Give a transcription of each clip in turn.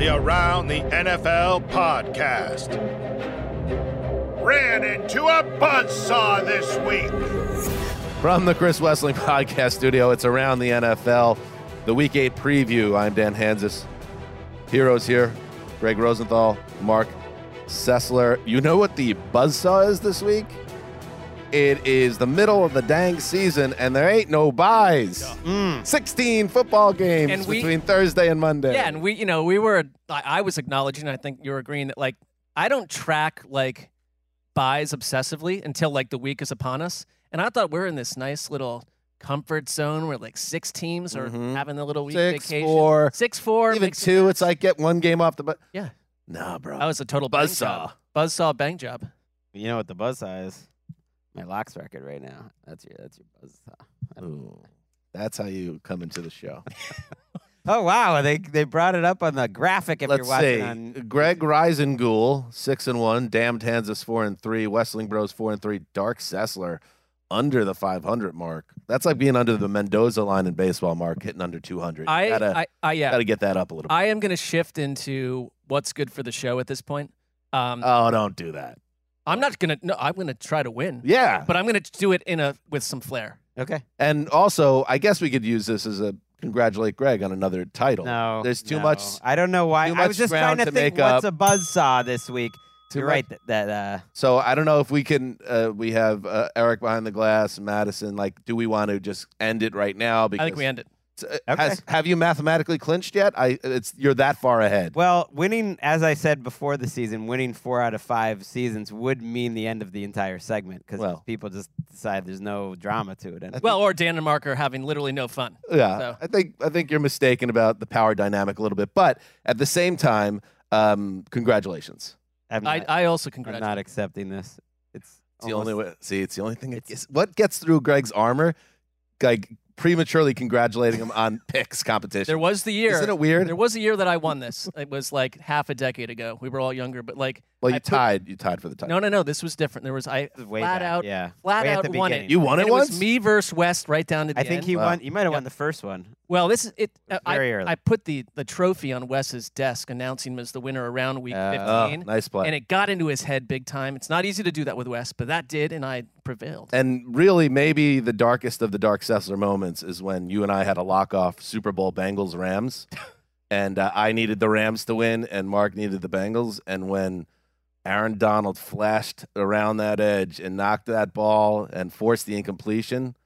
The Around the NFL podcast ran into a buzzsaw this week. From the Chris Wesseling Podcast Studio, it's Around the NFL, the Week 8 preview. I'm Dan Hanzus. Heroes here Gregg Rosenthal, Marc Sessler. You know what the buzzsaw is this week? It is the middle of the dang season, and there ain't no buys. 16 football games And we- between Thursday and Monday. Yeah, and we, you know, we were. I, I was acknowledging. I think you're agreeing that like I don't track like buys obsessively until like the week is upon us, and I thought we are in this nice little comfort zone where like six teams are Mhm. having a little week Six, vacation. four, six four, Even makes- two, it's like get one game off the but. Yeah. Nah, bro. That was a total bang Buzzsaw. job. Buzzsaw bang job. You know what the buzzsaw is? My locks record right now. That's your that's your buzzsaw. Ooh, that's how you come into the show. Oh wow, they they brought it up on the graphic if Let's you're watching see. on Gregg Reisengool, six and one. Damned Kansas, four and three. Westling Bros, four and three. Dark Sessler, under the 500 mark. That's like being under the Mendoza line in baseball, Marc, hitting under 200. I, gotta, I, I, yeah. gotta get that up a little. bit. I am going to shift into what's good for the show at this point. Um, oh, don't do that. I'm not going to. No, I'm going to try to win. Yeah, But I'm going to do it in a with some flair. Okay. and also, I guess we could use this as a congratulate Gregg on another title. No. there's too no. much. I don't know why. too I much was just ground trying to, to think what's up. a buzzsaw this week. Too You're much- right that, that uh So I don't know if we can. Uh, we have uh, Eric behind the glass, Madison. Like, do we want to just end it right now? Because I think we end it. Uh, Okay. Has, have you mathematically clinched yet? I it's you're that far ahead. well, winning as I said before the season, winning 4 out of 5 seasons would mean the end of the entire segment cuz Well. people just decide there's no drama to it. And Well, or Dan and Marc are having literally no fun. yeah, So- I think I think you're mistaken about the power dynamic a little bit, but at the same time, um, congratulations. I, I'm not, I also I'm not accepting this. It's It's the only way. See, it's the only thing. It's- gets, what gets through Gregg's armor, like prematurely congratulating him on picks competition. There was the year. Isn't it weird? There was a year that I won this. It was like half a decade ago. We were all younger, but like well, I you put- tied. You tied for the title. no, no, no. This was different. There was I This way flat back, out, yeah. flat Way out won it. You won And it it was once? me versus West right down to the I think end. he Wow. won. You might have Yep. won the first one. Well, this is it. uh, I, Very early. I put the the trophy on Wes's desk, announcing him as the winner around week Uh, Oh, 15, nice play. and it got into his head big time. It's not easy to do that with Wes, but that did, and I prevailed. And really, maybe the darkest of the Dark Sessler moments is when you and I had a lock off Super Bowl Bengals Rams, and uh, I needed the Rams to win, and Marc needed the Bengals. And when Aaron Donald flashed around that edge and knocked that ball and forced the incompletion,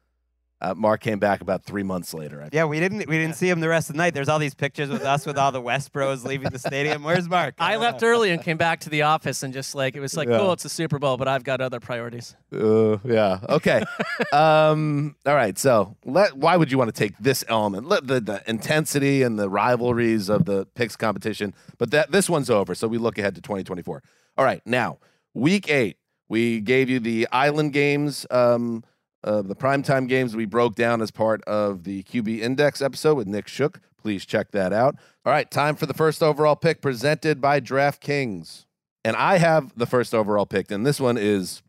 uh, Marc came back about three months later. I Yeah, we didn't we didn't see him the rest of the night. There's all these pictures with us with all the West Bros leaving the stadium. Where's Marc? I don't left know. early and came back to the office and just like it was like, Yeah. cool, it's the Super Bowl, but I've got other priorities. Uh, yeah. Okay. um, all right. So, let, why would you want to take this element, let the, the intensity and the rivalries of the picks competition? But that this one's over. So we look ahead to 2024. All right. Now, week eight, we gave you the island games, um, uh, the primetime games we broke down as part of the QB Index episode with Nick Shook. Please check that out. All right. Time for the first overall pick presented by DraftKings. And I have the first overall pick, and this one is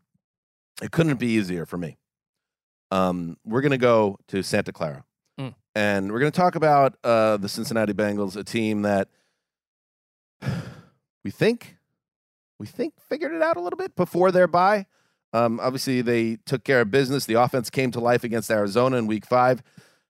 it couldn't be easier for me. Um, we're gonna go to Santa Clara, Mm. and we're gonna talk about uh, the Cincinnati Bengals, a team that we think we think figured it out a little bit before their bye. Um, obviously, they took care of business. The offense came to life against Arizona in Week Five.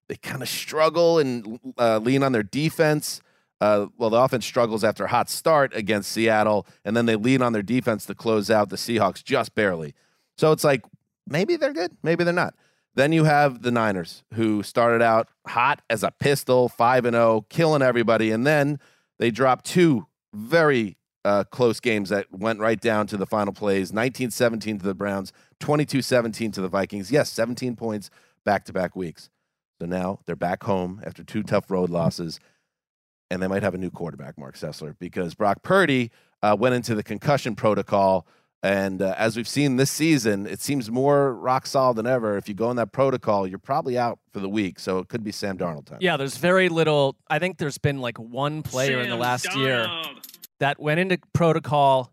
They kind of struggle and uh, lean on their defense. Uh, well, the offense struggles after a hot start against Seattle, and then they lean on their defense to close out the Seahawks just barely. So it's like maybe they're good, maybe they're not. Then you have the Niners, who started out hot as a pistol, five and zero, killing everybody, and then they dropped two very uh, close games that went right down to the final plays 19 17 to the Browns, 22 17 to the Vikings. Yes, 17 points back to back weeks. So now they're back home after two tough road losses. and they might have a new quarterback, Marc Sessler, because Brock Purdy uh, went into the concussion protocol. And uh, as we've seen this season, it seems more rock solid than ever. If you go in that protocol, you're probably out for the week. So it could be Sam Darnold time. Yeah, there's very little. I think there's been like one player in the last year that went into protocol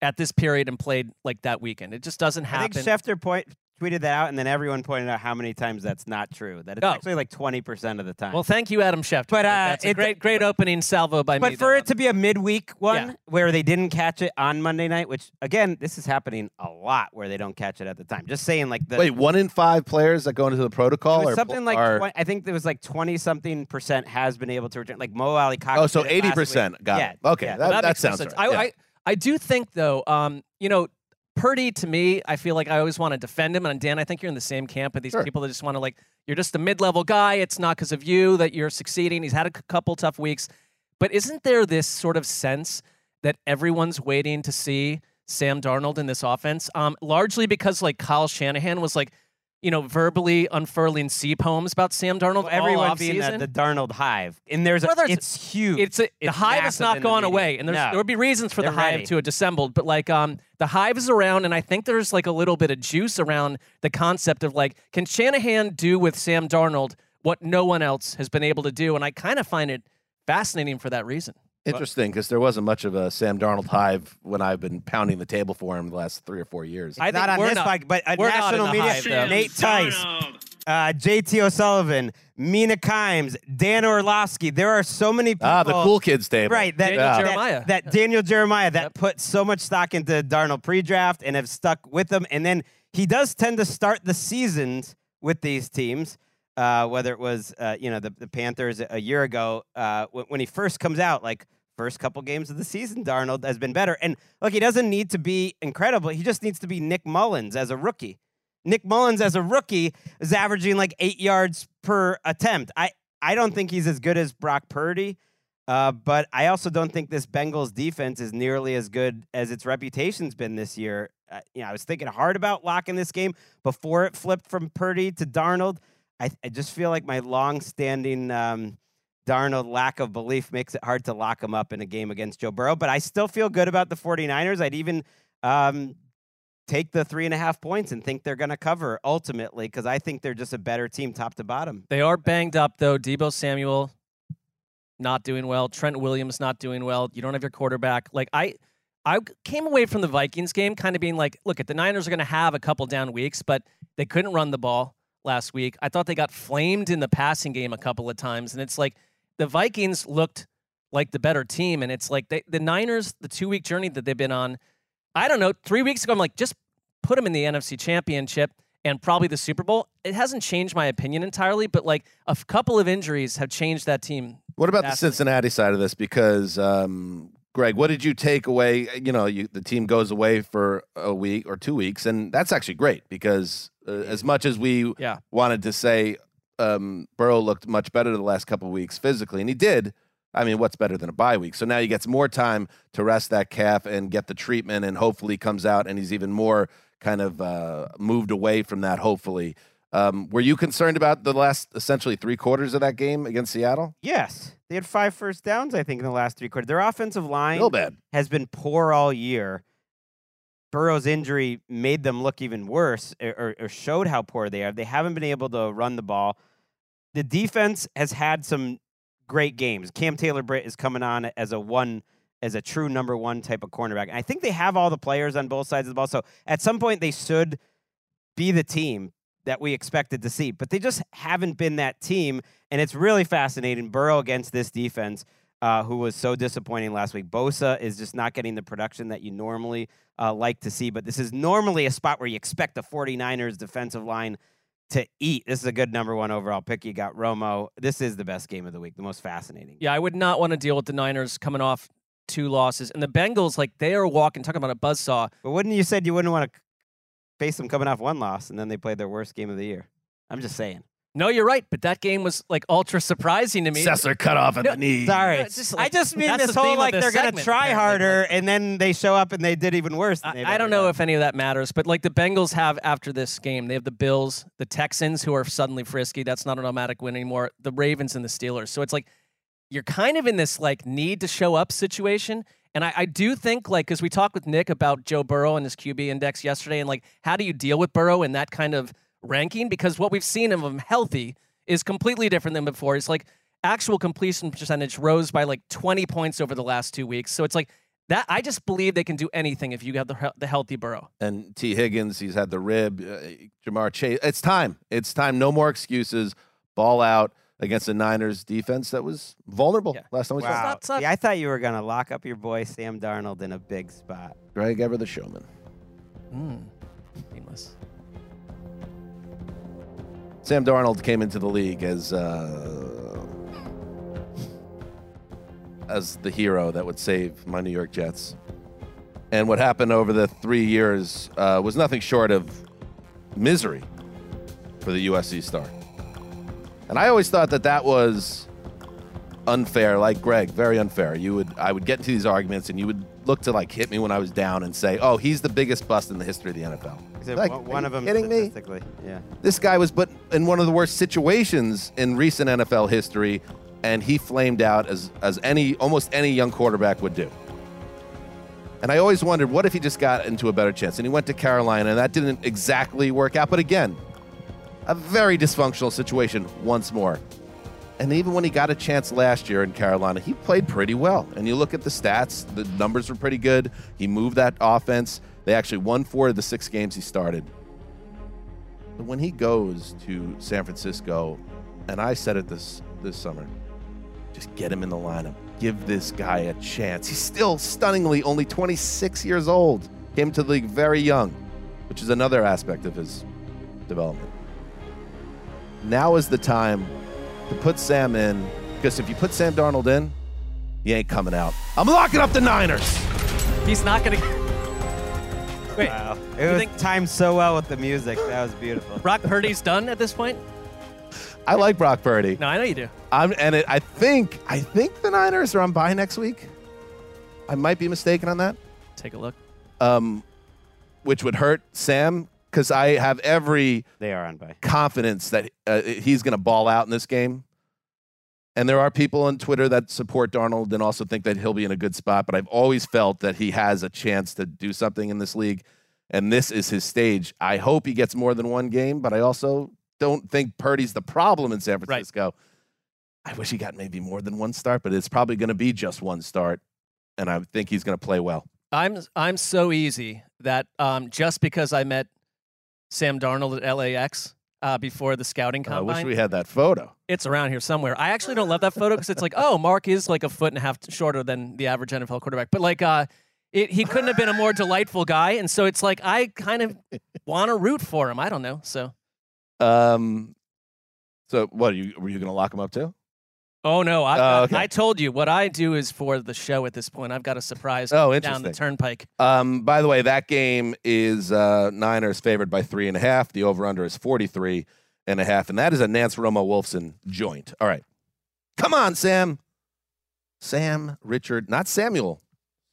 at this period and played like that weekend. It just doesn't I happen. think Schefter point tweeted that out, and then everyone pointed out how many times that's not true. That it's Oh. actually like twenty percent of the time. well, thank you, Adam Schefter. But, uh, that's a it- great, great opening salvo by me. but for it to be a midweek one Yeah. where they didn't catch it on Monday night, which again, this is happening a lot where they don't catch it at the time. Just saying, like the Wait, one in five players that go into the protocol was are something like are, 20, I think there was like twenty something percent has been able to return. Like Mo Alie-Cox. oh, so eighty percent Got yeah, it. Okay, yeah. that, Well, that, makes sounds sense. right. I, Yeah. I, I do think though, um, you know, Purdy to me, I feel like I always want to defend him. And Dan, I think you're in the same camp with these Sure. people that just want to like, you're just a mid-level guy. It's not because of you that you're succeeding. He's had a couple tough weeks, but isn't there this sort of sense that everyone's waiting to see Sam Darnold in this offense? Um, largely because like Kyle Shanahan was like, you know, verbally unfurling sea poems about Sam Darnold. Well, everyone being offseason. the, the Darnold hive, and there's a, Well, there's- it's huge. It's a, the hive has not gone away, and there's, No. there would be reasons for the They're hive ready. to have dissembled. But like, um, the hive is around, and I think there's like a little bit of juice around the concept of like, can Shanahan do with Sam Darnold what no one else has been able to do? And I kind of find it fascinating for that reason. Interesting, because there wasn't much of a Sam Darnold hive when I've been pounding the table for him the last three or four years. I not think on we're this not- podcast, but uh, we're not in national the media. hive, though. Nate Tice, uh, JT O'Sullivan, Mina Kimes, Dan Orlovsky. There are so many people. ah, the cool kids table. Right, that, Daniel that- Jeremiah. that Daniel Jeremiah that Yep. put so much stock into Darnold pre-draft and have stuck with them, and then he does tend to start the seasons with these teams. Uh, whether it was uh, you know the, the Panthers a year ago uh, when, he first comes out, like first couple games of the season, Darnold has been better. And look, he doesn't need to be incredible; he just needs to be Nick Mullens as a rookie. Nick Mullens as a rookie is averaging like eight yards per attempt. I I don't think he's as good as Brock Purdy. Uh, but I also don't think this Bengals defense is nearly as good as its reputation's been this year. Uh, you know, I was thinking hard about locking this game before it flipped from Purdy to Darnold. I, I just feel like my long-standing um, Darnold lack of belief makes it hard to lock him up in a game against Joe Burrow. But I still feel good about the 49ers. I'd even um, take the three and a half points and think they're going to cover ultimately because I think they're just a better team top to bottom. They are banged up though. Deebo Samuel not doing well. Trent Williams not doing well. You don't have your quarterback. Like I I came away from the Vikings game kind of being like, look, at the Niners are going to have a couple down weeks, but they couldn't run the ball last week. I thought they got flamed in the passing game a couple of times and it's like the Vikings looked like the better team and it's like they, the Niners the 2 week journey that they've been on I don't know, 3 weeks ago I'm like just put them in the NFC Championship and probably the Super Bowl. It hasn't changed my opinion entirely, but like a couple of injuries have changed that team. What about the Cincinnati side of this? Because um, Gregg, what did you take away? You know, you, the team goes away for a week or two weeks, and that's actually great because uh, as much as we Yeah. wanted to say um, Burrow looked much better the last couple of weeks physically, and he did. I mean, what's better than a bye week? So now he gets more time to rest that calf and get the treatment, and hopefully comes out and he's even more kind of uh, moved away from that. Hopefully, um, were you concerned about the last essentially three quarters of that game against Seattle? Yes, they had five first downs, I think, in the last three quarters. Their offensive line Real bad. has been poor all year. Burrow's injury made them look even worse or, or- showed how poor they are. They haven't been able to run the ball. The defense has had some great games. Cam Taylor Britt is coming on as a one, as a true number one type of cornerback. And I think they have all the players on both sides of the ball. So at some point they should be the team that we expected to see, but they just haven't been that team. And it's really fascinating. Burrow against this defense, uh, who was so disappointing last week. Bosa is just not getting the production that you normally uh, like to see, but this is normally a spot where you expect the 49ers defensive line to eat. This is a good number one overall pick. You got Romo. This is the best game of the week, the most fascinating. Yeah, I would not want to deal with the Niners coming off two losses. And the Bengals, like they are walking, talking about a buzzsaw. But wouldn't you said you wouldn't want to face them coming off one loss and then they played their worst game of the year? I'm just saying. No, you're right, but that game was like ultra surprising to me. Sessler cut off at No, the knee. Sorry. it's just I just mean this the whole like this they're going to try apparently, harder and then they show up and they did even worse. Than I, I don't know done. if any of that matters, but like the Bengals have after this game, they have the Bills, the Texans, who are suddenly frisky. That's not an automatic win anymore. The Ravens and the Steelers. So it's like you're kind of in this like need to show up situation. And I, I do think like because we talked with Nick about Joe Burrow and his QB index yesterday, and like how do you deal with Burrow in that kind of ranking? Because what we've seen of him healthy is completely different than before. It's like actual completion percentage rose by like 20 points over the last two weeks. So it's like that. I just believe they can do anything if you have the, the healthy Burrow. and Tee Higgins, he's had the rib. Uh, Ja'Marr Chase. It's time. It's time. No more excuses. Ball out against the Niners defense that was vulnerable Yeah. last time we saw. Wow. not such- See, I thought you were going to lock up your boy Sam Darnold in a big spot. Gregg Ever the showman. Mm. Painless. Sam Darnold came into the league as uh, as the hero that would save my New York Jets. And what happened over the three years uh, was nothing short of misery for the USC star. And I always thought that that was unfair, like Gregg, very unfair. You would I would get into these arguments, and you would look to like hit me when I was down and say, "Oh, he's the biggest bust in the history of the NFL." It Like, one- one of them kidding me? Yeah. This guy was put in one of the worst situations in recent NFL history, and he flamed out as as any almost any young quarterback would do. And I always wondered, what if he just got into a better chance? And he went to Carolina, and that didn't exactly work out. But again, a very dysfunctional situation once more. And even when he got a chance last year in Carolina, he played pretty well. And you look at the stats, the numbers were pretty good. He moved that offense. They actually won four of the six games he started. But when he goes to San Francisco, and I said it this this summer, just get him in the lineup. Give this guy a chance. He's still stunningly only 26 years old. Came to the league very young, which is another aspect of his development. Now is the time to put Sam in, because if you put Sam Darnold in, he ain't coming out. I'm locking up the Niners. He's not going to. Wait, Wow. It was think- timed so well with the music. That was beautiful. Brock Purdy's done at this point? I like Brock Purdy. No, I know you do. I'm, and it, I think I think the Niners are on bye next week. I might be mistaken on that, Take a look. um, which would hurt Sam because I have every They are on by. confidence that uh, he's going to ball out in this game. And there are people on Twitter that support Darnold and also think that he'll be in a good spot. But I've always felt that he has a chance to do something in this league, and this is his stage. I hope he gets more than one game, but I also don't think Purdy's the problem in San Right. Francisco. I wish he got maybe more than one start, but it's probably going to be just one start, and I think he's going to play well. I'm I'm so easy that um, just because I met Sam Darnold at LAX uh, before the scouting combine. I wish we had that photo. it's around here somewhere. I actually don't love that photo because it's like, oh, Marc is like a foot and a half shorter than the average NFL quarterback, but like, uh, it, he couldn't have been a more delightful guy, and so it's like I kind of want to root for him. I don't know, so. Um, so what are you were you going to lock him up too? Oh no! I, Oh, I- okay. I told you what I do is for the show at this point. I've got a surprise Oh, down the turnpike. Um, by the way, that game is uh, Niners favored by three and a half. The over under is 43 and a half. And that is a Nance Romo Wolfson joint. All right. Come on, Sam. Sam Richard, not Samuel.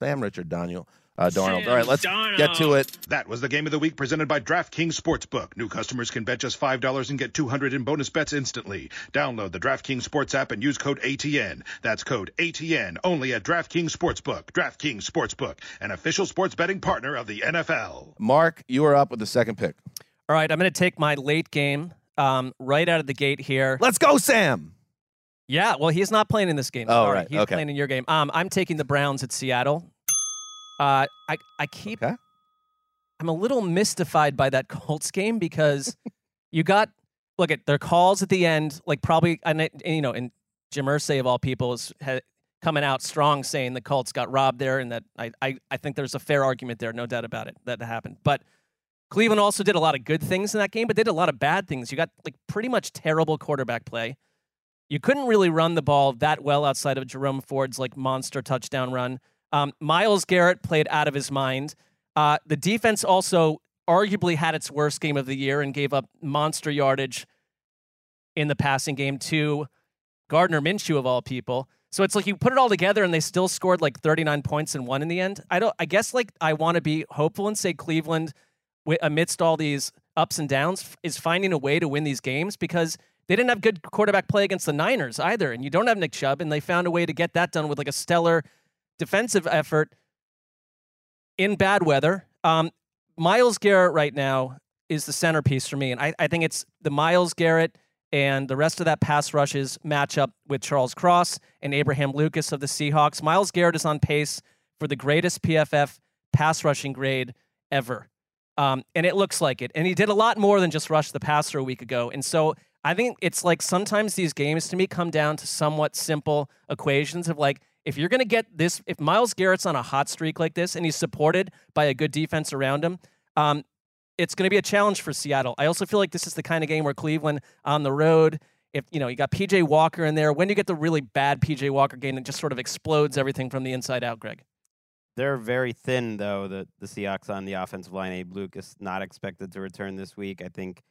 Sam Richard Daniel. Uh, Darnold. All right, let's get to it. That was the game of the week presented by DraftKings Sportsbook. New customers can bet just $5 and get 200 in bonus bets instantly. Download the DraftKings Sports app and use code ATN. That's code ATN only at DraftKings Sportsbook. DraftKings Sportsbook, an official sports betting partner of the NFL. Marc, you are up with the second pick. All right, I'm going to take my late game um, right out of the gate here. Let's go, Sam. Yeah, well, he's not playing in this game. Oh, Sorry. right, He's okay. playing in your game. Um, I'm taking the Browns at Seattle. Uh, I I keep. Okay. I'm a little mystified by that Colts game because you got look at their calls at the end, like probably and, and, you know, and Jim Irsay of all people is ha, coming out strong saying the Colts got robbed there, and that I, I I think there's a fair argument there, no doubt about it, that happened. But Cleveland also did a lot of good things in that game, but they did a lot of bad things. You got like pretty much terrible quarterback play. You couldn't really run the ball that well outside of Jerome Ford's like monster touchdown run. Um, Myles Garrett played out of his mind. Uh, the defense also arguably had its worst game of the year and gave up monster yardage in the passing game to Gardner Minshew of all people. So it's like you put it all together and they still scored like 39 points and won in the end. I don't. I guess like I want to be hopeful and say Cleveland, amidst all these ups and downs, is finding a way to win these games because they didn't have good quarterback play against the Niners either, and you don't have Nick Chubb, and they found a way to get that done with like a stellar defensive effort in bad weather. Um, Myles Garrett right now is the centerpiece for me, and I, I think it's the Myles Garrett and the rest of that pass rushes match up with Charles Cross and Abraham Lucas of the Seahawks. Myles Garrett is on pace for the greatest PFF pass rushing grade ever. Um, and it looks like it. And he did a lot more than just rush the passer a week ago. And so I think it's like sometimes these games to me come down to somewhat simple equations of like, if you're going to get this, if Myles Garrett's on a hot streak like this and he's supported by a good defense around him, um, it's going to be a challenge for Seattle. I also feel like this is the kind of game where Cleveland on the road, if you know you got PJ Walker in there, when you get the really bad PJ Walker game, it just sort of explodes everything from the inside out. Gregg, They're very thin, though, the, the Seahawks on the offensive line. Abe Lucas not expected to return this week. I think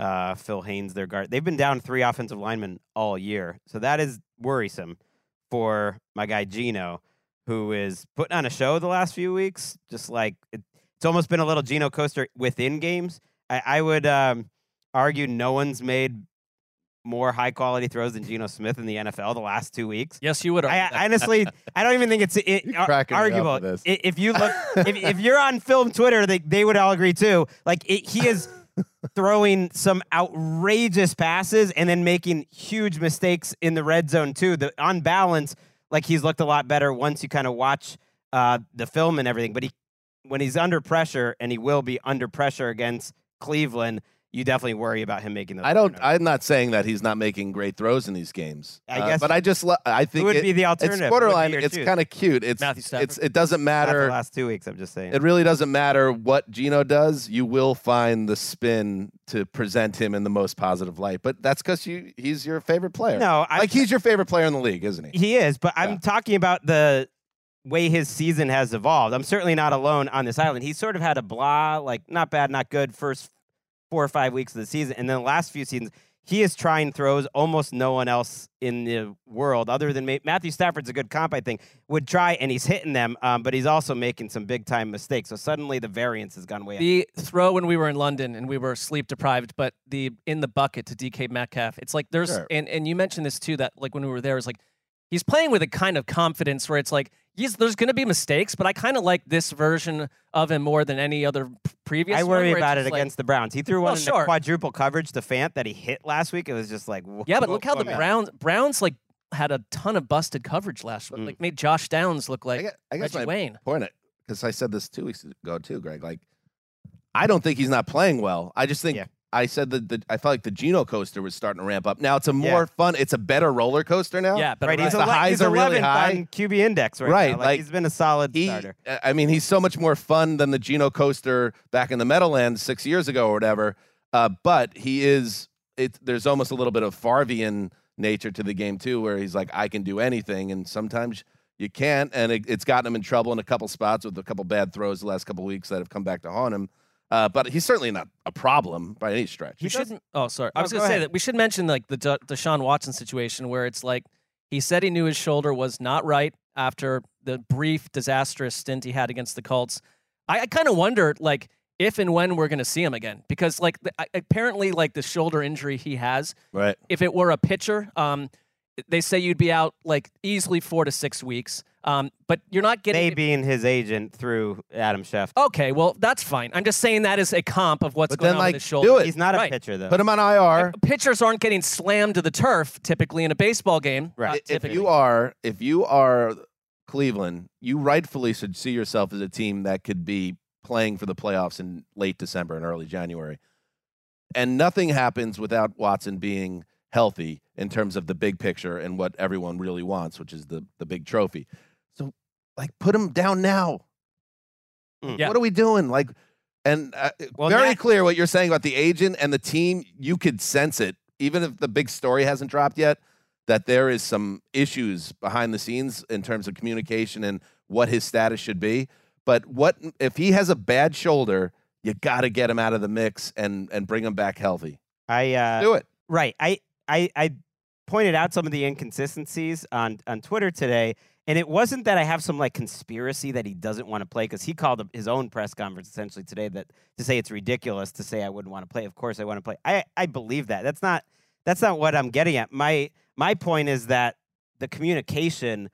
uh, Phil Haynes, their guard. They've been down three offensive linemen all year. So that is worrisome for my guy Geno, who is putting on a show the last few weeks. Just like it, it's almost been a little Geno coaster within games. I, I would um, argue no one's made more high quality throws than Geno Smith in the NFL the last two weeks. yes, you would. argue I. I honestly, I don't even think it's it, ar- cracking me up arguable. with this. If you look, if, if you're on film Twitter, they, they would all agree too. Like it, he is throwing some outrageous passes and then making huge mistakes in the red zone too. The on balance, like he's looked a lot better once you kind of watch uh, the film and everything. But he, when he's under pressure, and he will be under pressure against Cleveland, you definitely worry about him making those. I don't. turnovers. I'm not saying that he's not making great throws in these games. I Uh, guess- but I just. lo- I think Who would it- be the it's alternative? Be borderline. It's kind of cute. It's it's it doesn't matter. last two weeks. I'm just saying. It really doesn't matter what Geno does. You will find the spin to present him in the most positive light. But that's because you he's your favorite player. no, I, like he's your favorite player in the league, isn't he? He is, but Yeah. I'm talking about the way his season has evolved. I'm certainly not alone on this island. He sort of had a blah, like not bad, not good first four or five weeks of the season. And then the last few seasons, he is trying throws almost no one else in the world, other than Ma- Matthew Stafford's a good comp, I think, would try, and he's hitting them, um, but he's also making some big time mistakes. So suddenly the variance has gone way up. The throw when we were in London and we were sleep deprived, but the in the bucket to DK Metcalf, it's like there's Sure. and and you mentioned this too that like when we were there, it's like he's playing with a kind of confidence where it's like he's there's going to be mistakes, but I kind of like this version of him more than any other previous. I worry where about it like- against the Browns. He threw one Well, in sure. the quadruple coverage to Fant that he hit last week. It was just like, Yeah, but whoa, look how the whoa. Browns Browns like had a ton of busted coverage last week. Mm. Like made Josh Downs look I like guess, I guess Reggie my Wayne. point it because I said this two weeks ago too, Gregg. Like, I don't think he's not playing well. I just think Yeah. I said that the, I felt like the Geno coaster was starting to ramp up. Now it's a more Yeah. fun. It's a better roller coaster now. Yeah, but Right, he's, The ele- highs he's are really 11th high. on QB index right, Right, now. Like, like, he's been a solid He, starter. I mean, he's so much more fun than the Geno coaster back in the Meadowlands six years ago or whatever. Uh, but he is. It, there's almost a little bit of Farvian nature to the game too, where he's like, I can do anything, and sometimes you can't, and it, it's gotten him in trouble in a couple spots with a couple bad throws the last couple weeks that have come back to haunt him. Uh, but he's certainly not a problem by any stretch. We should. Oh, sorry. I was going to say ahead. that we should mention like the De- Deshaun Watson situation where it's like he said he knew his shoulder was not right after the brief disastrous stint he had against the Colts. I, I kind of wonder like if and when we're going to see him again because like the, I- apparently like the shoulder injury he has, right. if it were a pitcher, um, they say you'd be out like easily four to six weeks. Um, but you're not getting. They being his agent through Adam Schefter. Okay, well that's fine. I'm just saying that is a comp of what's But going then, on like, with his shoulder. do it. He's not a pitcher though. Put him on IR. pitchers aren't getting slammed to the turf typically in a baseball game. Right. Not if you are if you are Cleveland, you rightfully should see yourself as a team that could be playing for the playoffs in late December and early January. And nothing happens without Watson being healthy in terms of the big picture and what everyone really wants, which is the the big trophy. So like put him down now. Mm. Yeah. What are we doing? Like and uh, Well, very Nat- clear what you're saying about the agent and the team. You could sense it, even if the big story hasn't dropped yet, that there is some issues behind the scenes in terms of communication and what his status should be. But what if he has a bad shoulder? You got to get him out of the mix and and bring him back healthy. I uh, Do it. Right. I, I I pointed out some of the inconsistencies on on Twitter today, and it wasn't that I have some like conspiracy that he doesn't want to play because he called his own press conference essentially today that to say it's ridiculous to say I wouldn't want to play. Of course I want to play. I I believe that. That's not that's not what I'm getting at. My my point is that the communication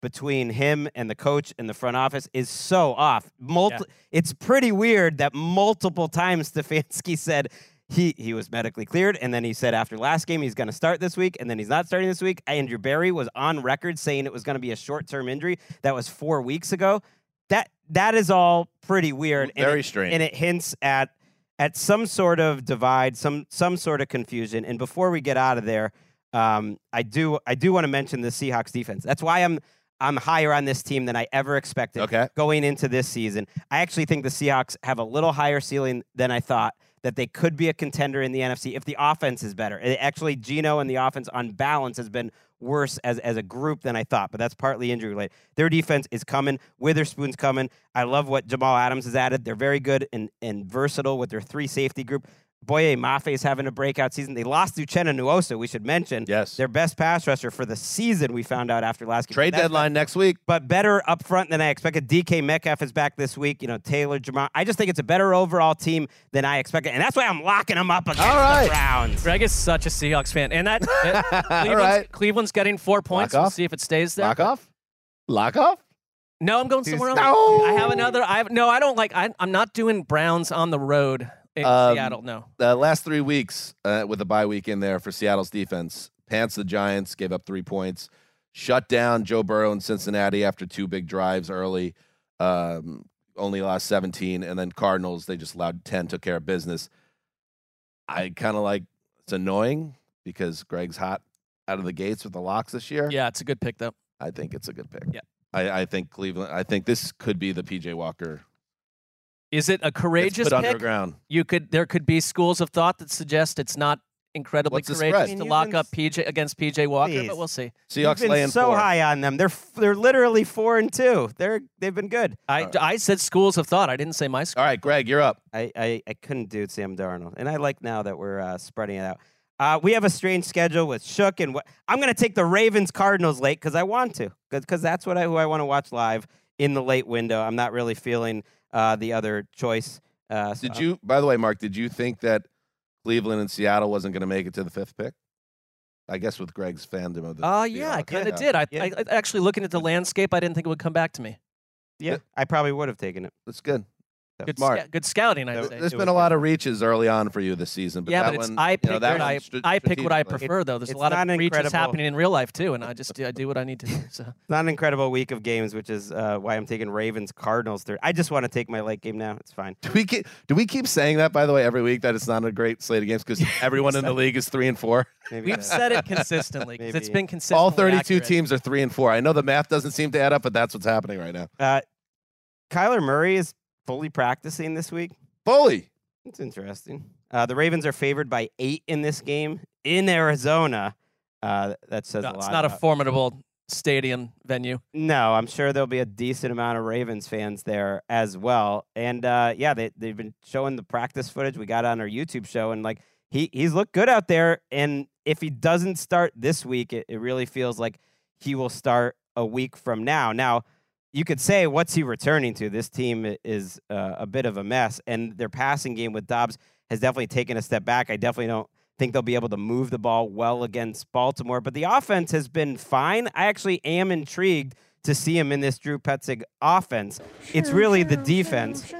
between him and the coach and the front office is so off. Multi- It's pretty weird that multiple times Stefanski said he he was medically cleared, and then he said after last game he's going to start this week, and then he's not starting this week. Andrew Berry was on record saying it was going to be a short term injury. That was four weeks ago. That that is all pretty weird. and Very it- strange. and it hints at at some sort of divide, some some sort of confusion. And before we get out of there, um, I do I do want to mention the Seahawks defense. That's why I'm I'm higher on this team than I ever expected Okay. going into this season. I actually think the Seahawks have a little higher ceiling than I thought. That they could be a contender in the NFC if the offense is better. Actually, Geno and the offense on balance has been worse as, as a group than I thought, but that's partly injury related. Their defense is coming. Witherspoon's coming. I love what Jamal Adams has added. They're very good and, and versatile with their three safety group. Boye Mafe is having a breakout season. They lost Uchenna Nwosu, we should mention. Yes. Their best pass rusher for the season, we found out after last game. Trade deadline next week. but better up front than I expected. DK Metcalf is back this week. You know, Taylor, Jamar. I just think it's a better overall team than I expected. And that's why I'm locking them up against All right. the Browns. Gregg is such a Seahawks fan, and that, that- All Cleveland's, right. Cleveland's getting four points. Lock We'll off? see if it stays there. Lock off. Lock off. No, I'm going somewhere else. No. I have another. I have no. I don't like. I, I'm not doing Browns on the road in Um, Seattle. No. The last three weeks uh, with a bye week in there for Seattle's defense, pants the Giants, gave up three points, shut down Joe Burrow in Cincinnati after two big drives early, um, only lost 17, and then Cardinals, they just allowed 10, took care of business. I kind of like it's annoying because Gregg's hot out of the gates with the locks this year. Yeah, it's a good pick though. I think it's a good pick. Yeah. I, I think Cleveland, I think this could be the PJ Walker. Is it a It's courageous put pick? underground. You could. There could be schools of thought that suggest it's not incredibly What's the courageous spread? to You've lock been up PJ against PJ Walker, Please. but we'll see. Seahawks You've been laying so four. high on them. They're f- they're literally four and two. They're they've been good. I, All right. I said schools of thought. I didn't say my school. All right, Gregg, you're up. I, I, I couldn't do Sam Darnold, and I like now that we're uh, spreading it out. Uh, we have a strange schedule with Shook, and what I'm going to take the Ravens Cardinals late because I want to, because that's what I who I want to watch live in the late window. I'm not really feeling uh, the other choice. Uh, so Did you, by the way, Marc, did you think that Cleveland and Seattle wasn't going to make it to the fifth pick? I guess with Gregg's fandom of the. Uh, yeah, I kind of Yeah. did. I, Yeah. I, I actually looking at the landscape, I didn't think it would come back to me. Yeah, I probably would have taken it. That's good. Good, Smart. sca- good scouting, I'd There- say. There's it been a lot of reaches early on for you this season, but yeah, that but it's one, I you pick know, that what I one I pick what I strategically. prefer though. There's it's a lot of not reaches incredible. happening in real life too, and I just do, I do what I need to do. So Not an incredible week of games, which is uh, why I'm taking Ravens Cardinals. Third. I just want to take my late game now. It's fine. Do we keep, do we keep saying that by the way every week that it's not a great slate of games because everyone in the league is three and four. Maybe we've that's- said it consistently 'cause it's Maybe. been consistent. All 32 teams are three and four. I know the math doesn't seem to add up, but that's what's happening right now. Uh, Kyler Murray is fully practicing this week. Fully. It's interesting. Uh, the Ravens are favored by eight in this game in Arizona. Uh, that says No, a lot. it's not a formidable stadium venue. no, I'm sure there'll be a decent amount of Ravens fans there as well. And uh, yeah, they they've been showing the practice footage we got on our YouTube show, and like he he's looked good out there. And if he doesn't start this week, it, it really feels like he will start a week from now. Now. You could say, what's he returning to? This team is uh, a bit of a mess, and their passing game with Dobbs has definitely taken a step back. I definitely don't think they'll be able to move the ball well against Baltimore, but the offense has been fine. I actually am intrigued to see him in this Drew Petzing offense. It's really the defense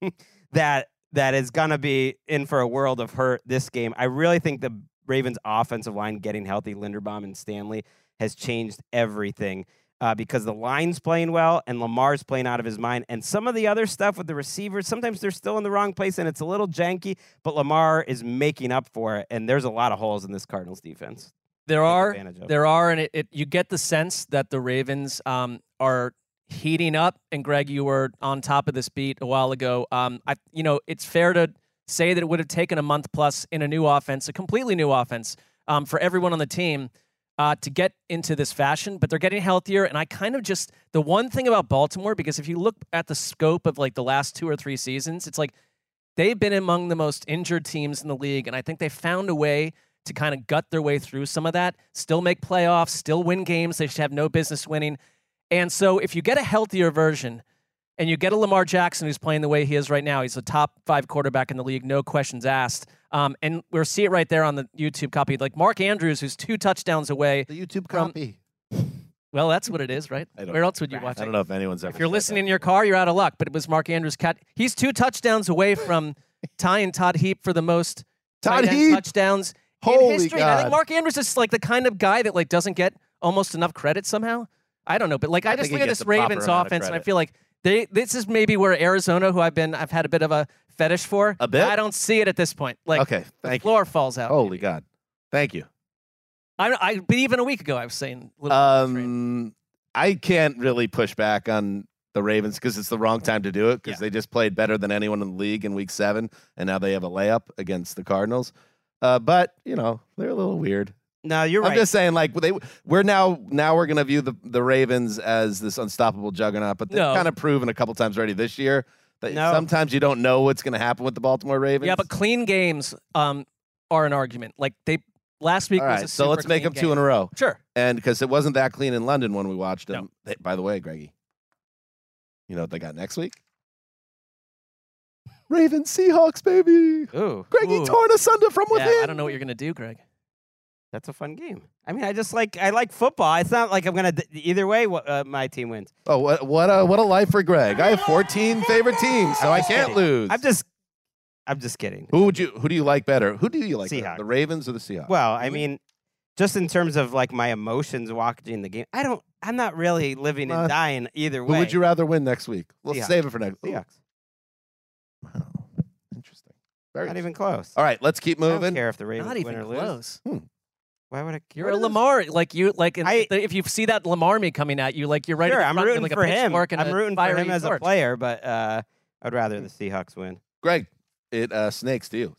that that is going to be in for a world of hurt this game. I really think the Ravens offensive line getting healthy, Linderbaum and Stanley, has changed everything. Uh, because the line's playing well and Lamar's playing out of his mind. And some of the other stuff with the receivers, sometimes they're still in the wrong place and it's a little janky, but Lamar is making up for it. And there's a lot of holes in this Cardinals defense. There are there are, and it, it you get the sense that the Ravens um, are heating up. And Gregg, you were on top of this beat a while ago. Um, I you know it's fair to say that it would have taken a month plus in a new offense, a completely new offense, um, for everyone on the team. Uh, to get into this fashion, but they're getting healthier. And I kind of just the one thing about Baltimore, because if you look at the scope of like the last two or three seasons, it's like they've been among the most injured teams in the league, and I think they found a way to kind of gut their way through some of that, still make playoffs, still win games they should have no business winning. And so if you get a healthier version and you get a Lamar Jackson who's playing the way he is right now, he's a top five quarterback in the league, no questions asked. Um, and we'll see it right there on the YouTube copy. Like Mark Andrews, who's two touchdowns away. The YouTube From- copy. Well, that's what it is, right? Where else would you watch I it? don't know if anyone's ever. If you're said listening in your car, you're out of luck. But it was Mark Andrews' cat. He's two touchdowns away from tying Todd Heap for the most Todd tight end Heap? touchdowns Holy in history. And I think Mark Andrews is like the kind of guy that like doesn't get almost enough credit somehow. I don't know, but like I, I just think he look at this Ravens amount of offense, and I feel like they. This is maybe where Arizona, who I've been, I've had a bit of a fetish for. A bit? I don't see it at this point. Like okay, the thank you. floor falls out. Holy God, thank you. I, I, but even a week ago, I was saying. a little bit of trade. Um, I can't really push back on the Ravens because it's the wrong time to do it because Yeah. they just played better than anyone in the league in Week Seven, and now they have a layup against the Cardinals. Uh, but you know they're a little weird. No, you're I'm right. just saying, like they, we're now now we're gonna view the the Ravens as this unstoppable juggernaut, but they've No. kind of proven a couple times already this year that No. sometimes you don't know what's gonna happen with the Baltimore Ravens. Yeah, but clean games um, are an argument. Like they last week all was right, a so super let's make clean them two game. in a row, Sure. and because it wasn't that clean in London when we watched them. No. They- by the way, Greggy, you know what they got next week? Ravens Seahawks, baby. Ooh, Greggy Ooh. torn asunder from within. Yeah, I don't know what you're gonna do, Gregg. That's a fun game. I mean, I just like I like football. It's not like I'm gonna either way. wha- Uh, my team wins. Oh, what what a what a life for Gregg. I have 14 favorite teams, so I can't kidding. lose. I'm just, I'm just kidding. Who would you who do you like better? Who do you like better? Seahawks. The Ravens or the Seahawks? Well, I mean, just in terms of like my emotions watching the game, I don't. I'm not really living Uh, and dying either way. who would you rather win next week? Let's Seahawks. save it for next. Ooh, Seahawks. Wow. Interesting. Very Not interesting. even close. All right, let's keep I don't moving. care if the Ravens Not win even or lose. close. Why would I? You're a Lamar, like you, like in, I- if you see that Lamar me coming at you, like you're right. Sure, at I'm rooting like a for him. and I'm a rooting for him as a player, but uh, I'd rather the Seahawks win. Gregg, it uh, snakes to you.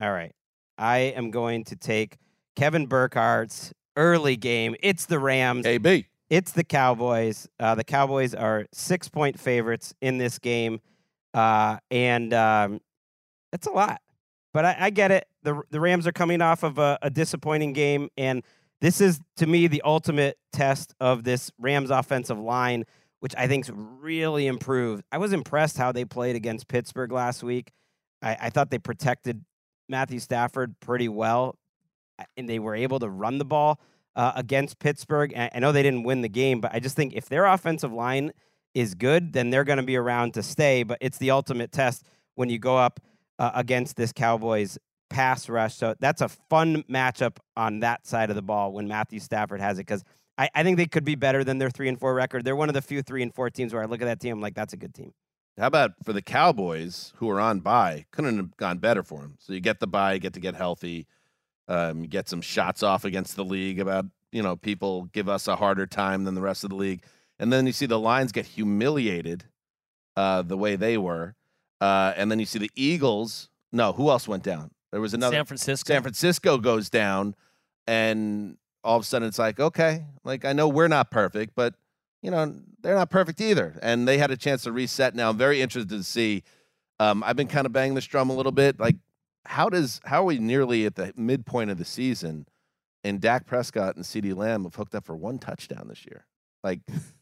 All right. I am going to take Kevin Burkhardt's early game. It's the Rams. KB. It's the Cowboys. Uh, the Cowboys are six point favorites in this game. Uh, and um, it's a lot. But I, I get it. The, the Rams are coming off of a, a disappointing game. And this is, to me, the ultimate test of this Rams offensive line, which I think's really improved. I was impressed how they played against Pittsburgh last week. I, I thought they protected Matthew Stafford pretty well, and they were able to run the ball uh, against Pittsburgh. I know they didn't win the game, but I just think if their offensive line is good, then they're going to be around to stay. But it's the ultimate test when you go up uh, against this Cowboys pass rush. So that's a fun matchup on that side of the ball when Matthew Stafford has it because. I, I think they could be better than their three and four record. They're one of the few three and four teams where I look at that team, I'm like, that's a good team. How about for the Cowboys who are on bye? Couldn't have gone better for them. So you get the bye, you get to get healthy, um, you get some shots off against the league about you know people give us a harder time than the rest of the league, and then you see the Lions get humiliated uh, the way they were, uh, and then you see the Eagles. No, who else went down? There was another. San Francisco. San Francisco goes down, and all of a sudden it's like, okay, like I know we're not perfect, but you know they're not perfect either, and they had a chance to reset. Now I'm very interested to see. Um, I've been kind of banging this drum a little bit. Like, how does how are we nearly at the midpoint of the season, and Dak Prescott and CeeDee Lamb have hooked up for one touchdown this year? Like,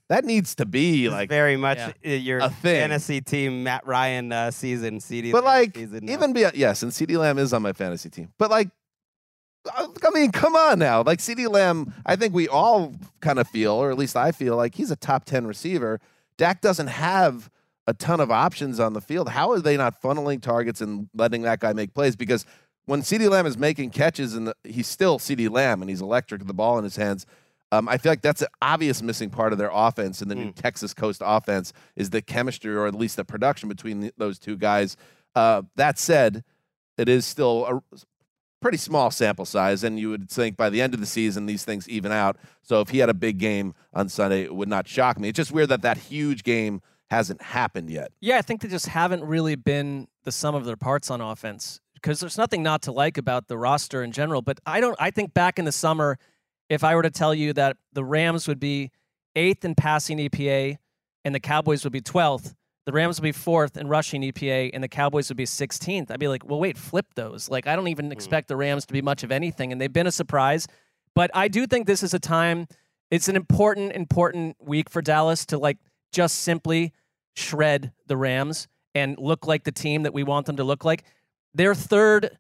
that needs to be It's like very much Yeah. uh, your a thing. fantasy team, Matt Ryan uh, season, CeeDee. But like, season, uh, even be yes, and CeeDee Lamb is on my fantasy team. But like, I I mean, come on now. Like CeeDee Lamb, I think we all kind of feel, or at least I feel, like he's a top ten receiver. Dak doesn't have a ton of options on the field. How are they not funneling targets and letting that guy make plays? Because when CeeDee Lamb is making catches and he's still CeeDee Lamb and he's electric with the ball in his hands. Um, I feel like that's an obvious missing part of their offense in the new Texas Coast offense is the chemistry or at least the production between the, those two guys. Uh, that said, it is still a pretty small sample size, and you would think by the end of the season these things even out. So if he had a big game on Sunday, it would not shock me. It's just weird that that huge game hasn't happened yet. Yeah, I think they just haven't really been the sum of their parts on offense because there's nothing not to like about the roster in general. But I don't. I think back in the summer, if I were to tell you that the Rams would be eighth in passing EPA and the Cowboys would be twelfth, the Rams would be fourth in rushing EPA and the Cowboys would be 16th, I'd be like, well, wait, flip those. Like, I don't even hmm. expect the Rams to be much of anything, and they've been a surprise. But I do think this is a time. It's an important, important week for Dallas to like just simply shred the Rams and look like the team that we want them to look like. they're third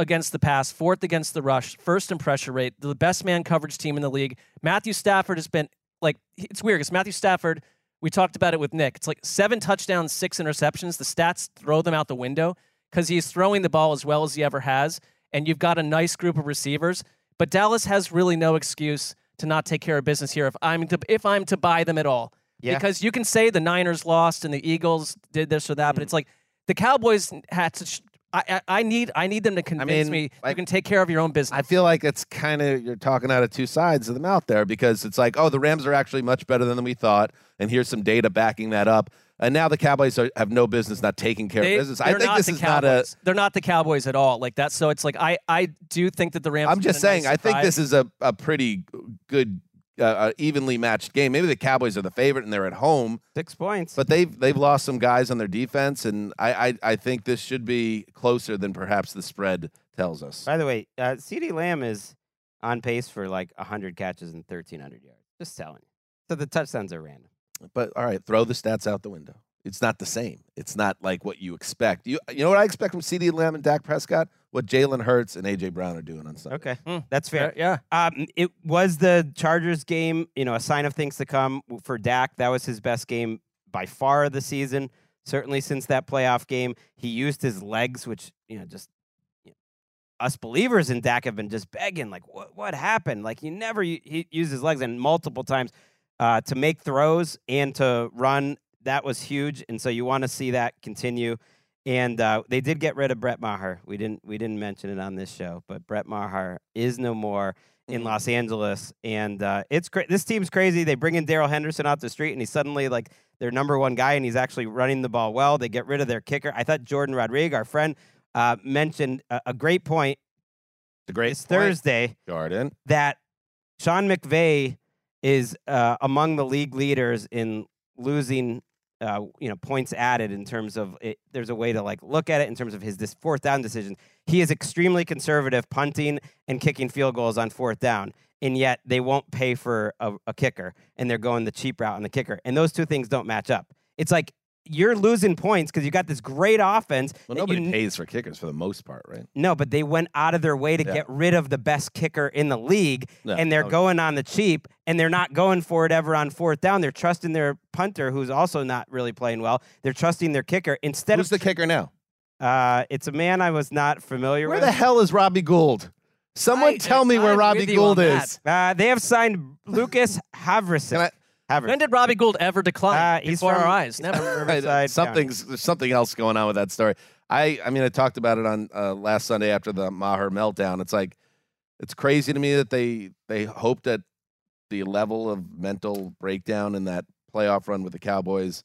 against the pass, fourth against the rush, first in pressure rate, the best man coverage team in the league. Matthew Stafford has been like it's weird because Matthew Stafford. We talked about it with Nick. It's like seven touchdowns, six interceptions. The stats throw them out the window because he's throwing the ball as well as he ever has, and you've got a nice group of receivers. But Dallas has really no excuse to not take care of business here if I'm to if I'm to buy them at all. Yeah. Because you can say the Niners lost and the Eagles did this or that, Mm. but it's like the Cowboys had to. Sh- I, I I need I need them to convince mean, me you like- can take care of your own business. I feel like it's kind of you're talking out of two sides of the mouth there because it's like, oh, the Rams are actually much better than we thought, and here's some data backing that up. And now the Cowboys are, have no business not taking care They, of business. I think this is not a. Cowboys. They're not the Cowboys at all. Like that. So it's like I I do think that the Rams. I'm just saying. nice I think this is a, a pretty good, uh, uh, evenly matched game. Maybe the Cowboys are the favorite and they're at home, Six points. but they've they've lost some guys on their defense, and I I, I think this should be closer than perhaps the spread tells us. By the way, uh, CeeDee Lamb is on pace for like 100 catches and 1,300 yards. Just telling you. So the touchdowns are random. But all right, throw the stats out the window. It's not the same. It's not like what you expect. You you know what I expect from CeeDee Lamb and Dak Prescott? What Jalen Hurts and AJ Brown are doing on Sunday. Okay, Hmm. that's fair. Yeah. Um, it was the Chargers game, you know, a sign of things to come for Dak. That was his best game by far of the season. Certainly since that playoff game, he used his legs, which you know, just you know, us believers in Dak have been just begging, like, what what happened? Like he never he used his legs and multiple times uh, to make throws and to run. That was huge, and so you want to see that continue. And uh, they did get rid of Brett Maher. We didn't we didn't mention it on this show, but Brett Maher is no more in Los Angeles, and uh, it's cra- this team's crazy. They bring in Darrell Henderson out the street, and he's suddenly like their number one guy, and he's actually running the ball well. They get rid of their kicker. I thought Jordan Rodriguez, our friend, uh, mentioned a, a great point The great this point, Thursday Jordan. that Sean McVay is uh, among the league leaders in losing, uh, you know, points added in terms of it, there's a way to like look at it in terms of his this fourth down decision. He is extremely conservative punting and kicking field goals on fourth down, and yet they won't pay for a, a kicker, and they're going the cheap route on the kicker, and those two things don't match up. It's like you're losing points because you got this great offense. Well, that you nobody pays for kickers for the most part, right? no, but they went out of their way to Yeah. get rid of the best kicker in the league, No, and they're okay. going on the cheap, and they're not going for it ever on fourth down. They're trusting their punter, who's also not really playing well. They're trusting their kicker instead Who's the kicker now? Uh, it's a man I was not familiar Where with. Where the hell is Robbie Gould? Someone I- tell me where I'm Robbie with you on Gould is. uh, they have signed Lucas Haverson. Can I- Haverson. When did Robbie Gould ever decline Uh, he's before from- our eyes? Never. Riverside Something's there's something else going on with that story. I I mean I talked about it on uh, last Sunday after the Maher meltdown. It's like it's crazy to me that they they hoped that the level of mental breakdown in that playoff run with the Cowboys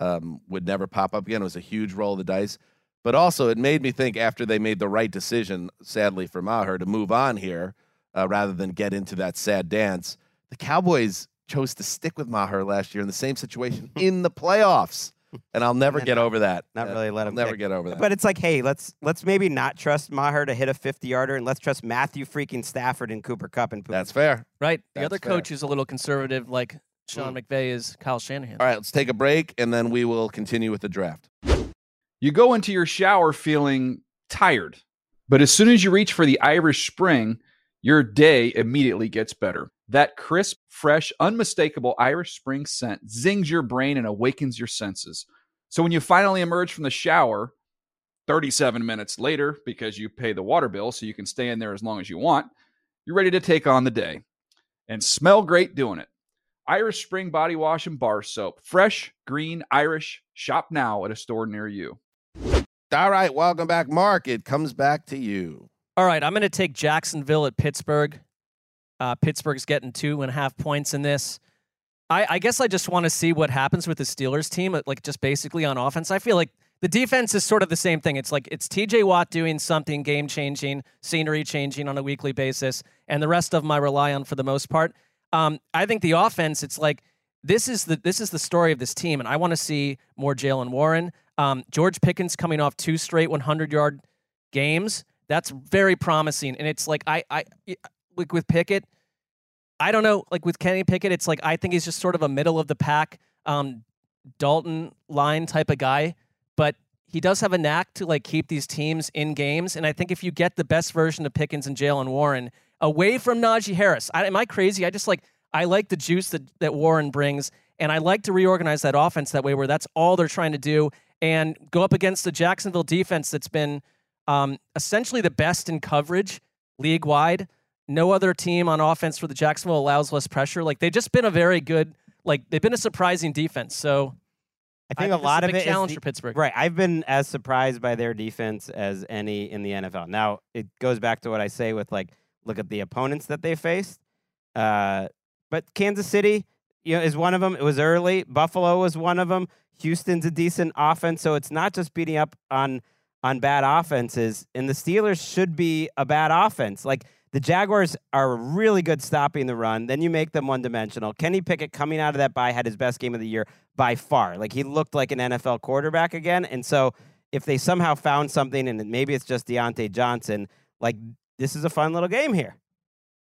um, would never pop up again. It was a huge roll of the dice. But also, it made me think after they made the right decision, sadly for Maher, to move on here uh, rather than get into that sad dance. The Cowboys chose to stick with Maher last year in the same situation in the playoffs, and I'll never And get over that. not Uh, really let I'll him never pick. get over that. But it's like, hey, let's let's maybe not trust Maher to hit a 50 yarder, and let's trust Matthew freaking Stafford and Cooper Kupp and that's fair. Right. The That's other fair. coach is a little conservative, like Sean Mm. McVay is Kyle Shanahan. All right, let's take a break, and then we will continue with the draft. You go into your shower feeling tired, but as soon as you reach for the Irish Spring, your day immediately gets better. That crisp, fresh, unmistakable Irish Spring scent zings your brain and awakens your senses. So when you finally emerge from the shower, 37 minutes later, because you pay the water bill so you can stay in there as long as you want, you're ready to take on the day and smell great doing it. Irish Spring Body Wash and Bar Soap. Fresh, green, Irish. Shop now at a store near you. All right, welcome back, Marc. It comes back to you. All right, I'm going to take Jacksonville at Pittsburgh. Uh, Pittsburgh's getting two and a half points in this. I, I guess I just want to see what happens with the Steelers team, uh, like just basically on offense. I feel like the defense is sort of the same thing. It's like it's TJ Watt doing something game changing, scenery changing on a weekly basis, and the rest of them I rely on for the most part. Um, I think the offense, it's like this is the this is the story of this team, and I want to see more Jaylen Warren. Um, George Pickens coming off two straight 100 yard games. That's very promising, and it's like I I like with Pickett. I don't know, like with Kenny Pickett, it's like I think he's just sort of a middle of the pack, um, Dalton line type of guy, but he does have a knack to like keep these teams in games. And I think if you get the best version of Pickens and Jaylen Warren away from Najee Harris, I, am I crazy? I just like I like the juice that that Warren brings, and I like to reorganize that offense that way, where that's all they're trying to do, and go up against the Jacksonville defense that's been um, essentially the best in coverage league wide. No other team on offense for the Jacksonville allows less pressure. Like they've just been a very good, like they've been a surprising defense. So I think I a lot of is a big it is challenge the- for Pittsburgh. Right. I've been as surprised by their defense as any in the NFL. Now, it goes back to what I say with like, look at the opponents that they faced. Uh, but Kansas City, you know, is one of them. It was early. Buffalo was one of them. Houston's a decent offense, so it's not just beating up on on bad offenses. And the Steelers should be a bad offense. Like the Jaguars are really good stopping the run. Then you make them one dimensional. Kenny Pickett coming out of that bye had his best game of the year by far. Like he looked like an NFL quarterback again. And so if they somehow found something, and maybe it's just Diontae Johnson, like this is a fun little game here.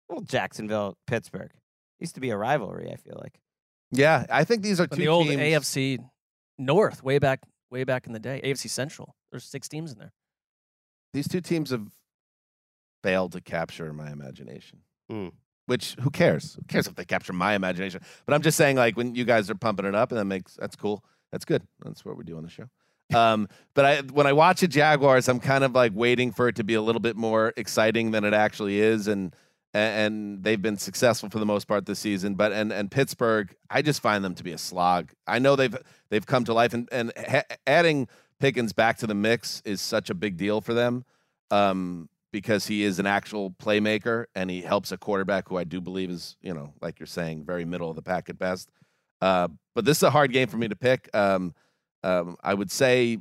Well, Jacksonville, Pittsburgh used to be a rivalry. I feel like. Yeah, I think these are two the old teams. AFC North, way back, way back in the day, AFC Central. There's six teams in there. These two teams have failed to capture my imagination. Hmm. Which who cares? Who cares if they capture my imagination? But I'm just saying, like when you guys are pumping it up, and that makes that's cool. That's good. That's what we do on the show. Um, but I when I watch the Jaguars, I'm kind of like waiting for it to be a little bit more exciting than it actually is, and and they've been successful for the most part this season. But and and Pittsburgh, I just find them to be a slog. I know they've they've come to life, and and ha- adding Pickens back to the mix is such a big deal for them um, because he is an actual playmaker and he helps a quarterback who I do believe is you know like you're saying very middle of the pack at best. Uh, but this is a hard game for me to pick. Um, um, I would say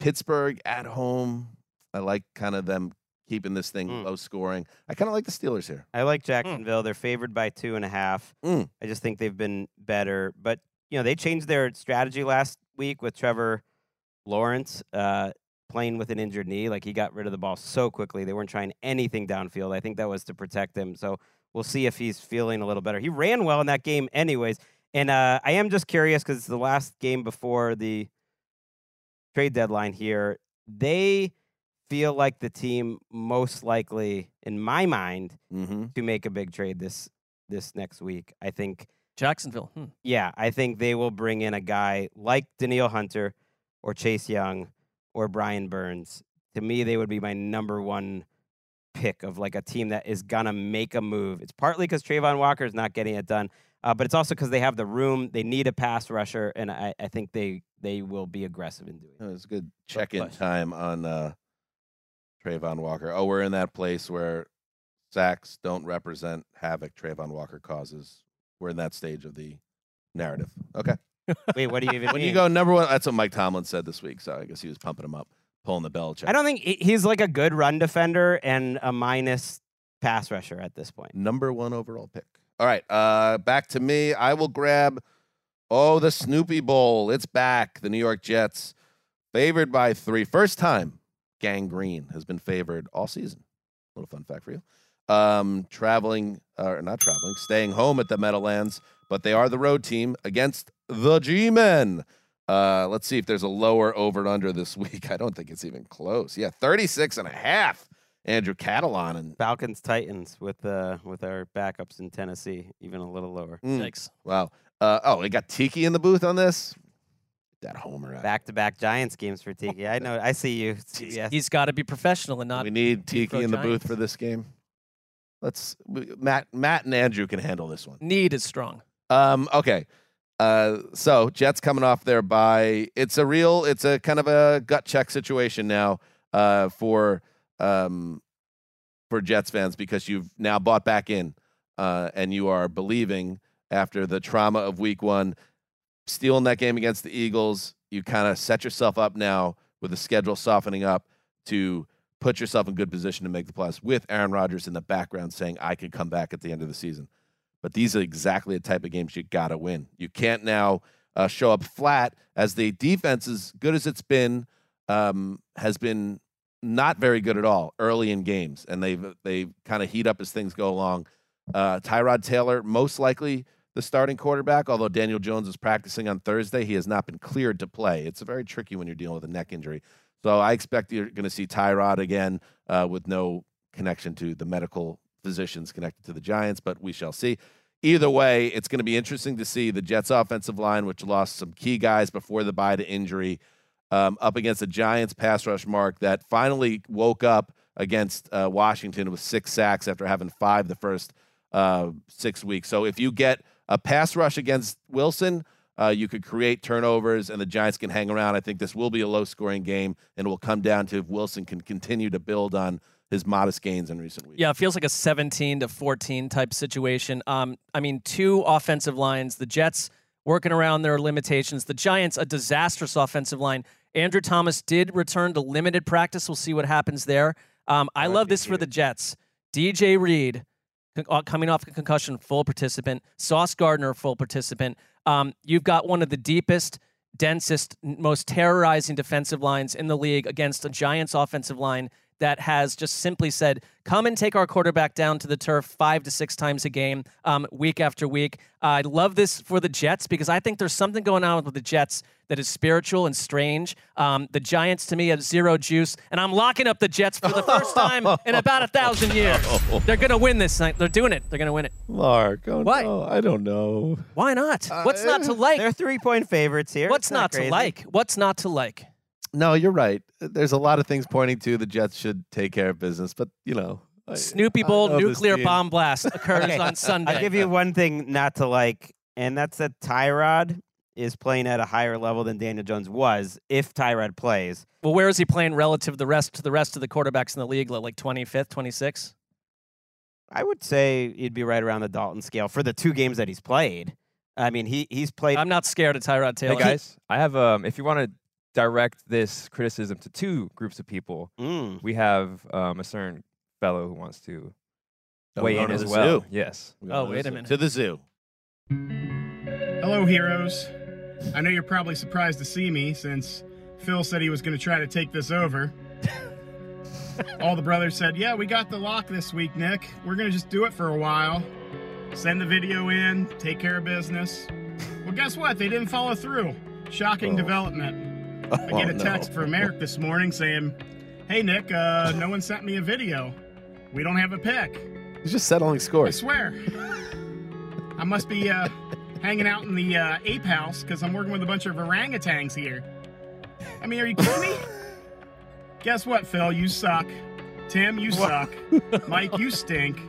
Pittsburgh at home. I like kind of them keeping this thing Mm. low scoring. I kind of like the Steelers here. I like Jacksonville. They're favored by two and a half. Mm. I just think they've been better. But, you know, they changed their strategy last week with Trevor Lawrence uh, playing with an injured knee. Like he got rid of the ball so quickly. They weren't trying anything downfield. I think that was to protect him. So we'll see if he's feeling a little better. He ran well in that game, anyways. And uh, I am just curious because it's the last game before the trade deadline here. They feel like the team most likely, in my mind, Mm-hmm. to make a big trade this this next week. I think, Jacksonville. Hmm. yeah, I think they will bring in a guy like Danielle Hunter or Chase Young or Brian Burns. To me, they would be my number one pick of like a team that is gonna make a move. It's partly because Travon Walker is not getting it done, uh, but it's also because they have the room. They need a pass rusher, and I, I think they they will be aggressive in doing. it. It was a good check-in time on uh, Travon Walker. Oh, we're in that place where sacks don't represent havoc Trayvon Walker causes. We're in that stage of the narrative. Okay. Wait, what do you even When mean? you go number one, that's what Mike Tomlin said this week. So I guess he was pumping him up, pulling the Belichick. I don't think he's like a good run defender and a minus pass rusher at this point. number one overall pick. All right, uh, back to me. I will grab. Oh, the Snoopy Bowl. It's back. The New York Jets, favored by three. First time Gang Green has been favored all season. A little fun fact for you. Um, traveling, or not traveling, staying home at the Meadowlands, but they are the road team against the G Men. Uh, let's see if there's a lower over and under this week. I don't think it's even close. Yeah, 36 and a half. Andrew Catalon and Falcons Titans with uh with our backups in Tennessee, even a little lower. Mm. Yikes. Wow. Uh, oh, they got Tiki in the booth on this. That homer. Back to back Giants games for Tiki. I know. I see you. CBS. He's got to be professional and not. we need Tiki in the booth for this game. Let's we, Matt. Matt and Andrew can handle this one. Need is strong. Um. Okay. Uh. So Jets coming off their bye. It's a real. It's a kind of a gut check situation now. Uh. For um. For Jets fans because you've now bought back in, uh, and you are believing after the trauma of Week One, stealing that game against the Eagles, you kind of set yourself up now with the schedule softening up to put yourself in good position to make the playoffs with Aaron Rodgers in the background saying, I could come back at the end of the season. But these are exactly the type of games you got to win. You can't now uh, show up flat as the defense, as good as it's been, um, has been not very good at all early in games. And they've, they kind of heat up as things go along. Uh, Tyrod Taylor, most likely the starting quarterback. Although Daniel Jones is practicing on Thursday, he has not been cleared to play. It's very tricky when you're dealing with a neck injury. So I expect you're going to see Tyrod again uh, with no connection to the medical physicians connected to the Giants, but we shall see. Either way, it's going to be interesting to see the Jets' offensive line, which lost some key guys before the bye to injury, um, up against the Giants' pass rush mark that finally woke up against uh, Washington with six sacks after having five the first uh, six weeks. So if you get a pass rush against Wilson, uh, you could create turnovers and the Giants can hang around. I think this will be a low scoring game and it will come down to if Wilson can continue to build on his modest gains in recent weeks. Yeah, it feels like a 17 to 14 type situation. Um, I mean, two offensive lines, the Jets working around their limitations, the Giants, a disastrous offensive line. Andrew Thomas did return to limited practice. We'll see what happens there. Um, I love this for the Jets. DJ Reed, uh, coming off a concussion, full participant. Sauce Gardner, full participant. Um, you've got one of the deepest, densest, most terrorizing defensive lines in the league against a Giants offensive line that has just simply said, come and take our quarterback down to the turf five to six times a game, um, week after week. Uh, I love this for the Jets because I think there's something going on with the Jets that is spiritual and strange. Um, the Giants, to me, have zero juice, and I'm locking up the Jets for the first time in about a thousand years. They're going to win this night. They're doing it. They're going to win it. Marc, oh Why? no, I don't know. Why not? What's not to like? They're three point favorites here. What's It's not to like? What's not to like? No, you're right. There's a lot of things pointing to the Jets should take care of business, but you know, Snoopy Bowl nuclear bomb blast occurs Okay, on Sunday. I'll give you one thing not to like, and that's that Tyrod is playing at a higher level than Daniel Jones was if Tyrod plays. Well, where is he playing relative to the rest to the rest of the quarterbacks in the league? Like 25th, 26th? I would say he'd be right around the Dalton scale for the two games that he's played. I mean, he he's played. I'm not scared of Tyrod Taylor. Hey guys, I have um. If you want to direct this criticism to two groups of people, Mm. we have um, a certain fellow who wants to Oh, weigh in to as the well. zoo. Yes. We're going Oh, to the wait a zoo. minute. To the zoo. Hello, heroes. I know you're probably surprised to see me since Phil said he was going to try to take this over. All the brothers said, Yeah, we got the lock this week, Nick. We're going to just do it for a while. Send the video in, take care of business. Well, guess what? They didn't follow through. Shocking Oh. development. I Oh, get a no. text from Eric this morning saying, Hey, Nick, uh, no one sent me a video. We don't have a pick. He's just settling scores. I swear. I must be uh, hanging out in the uh, ape house because I'm working with a bunch of orangutans here. I mean, are you kidding me? Guess what, Phil? You suck. Tim, you suck. Mike, you stink.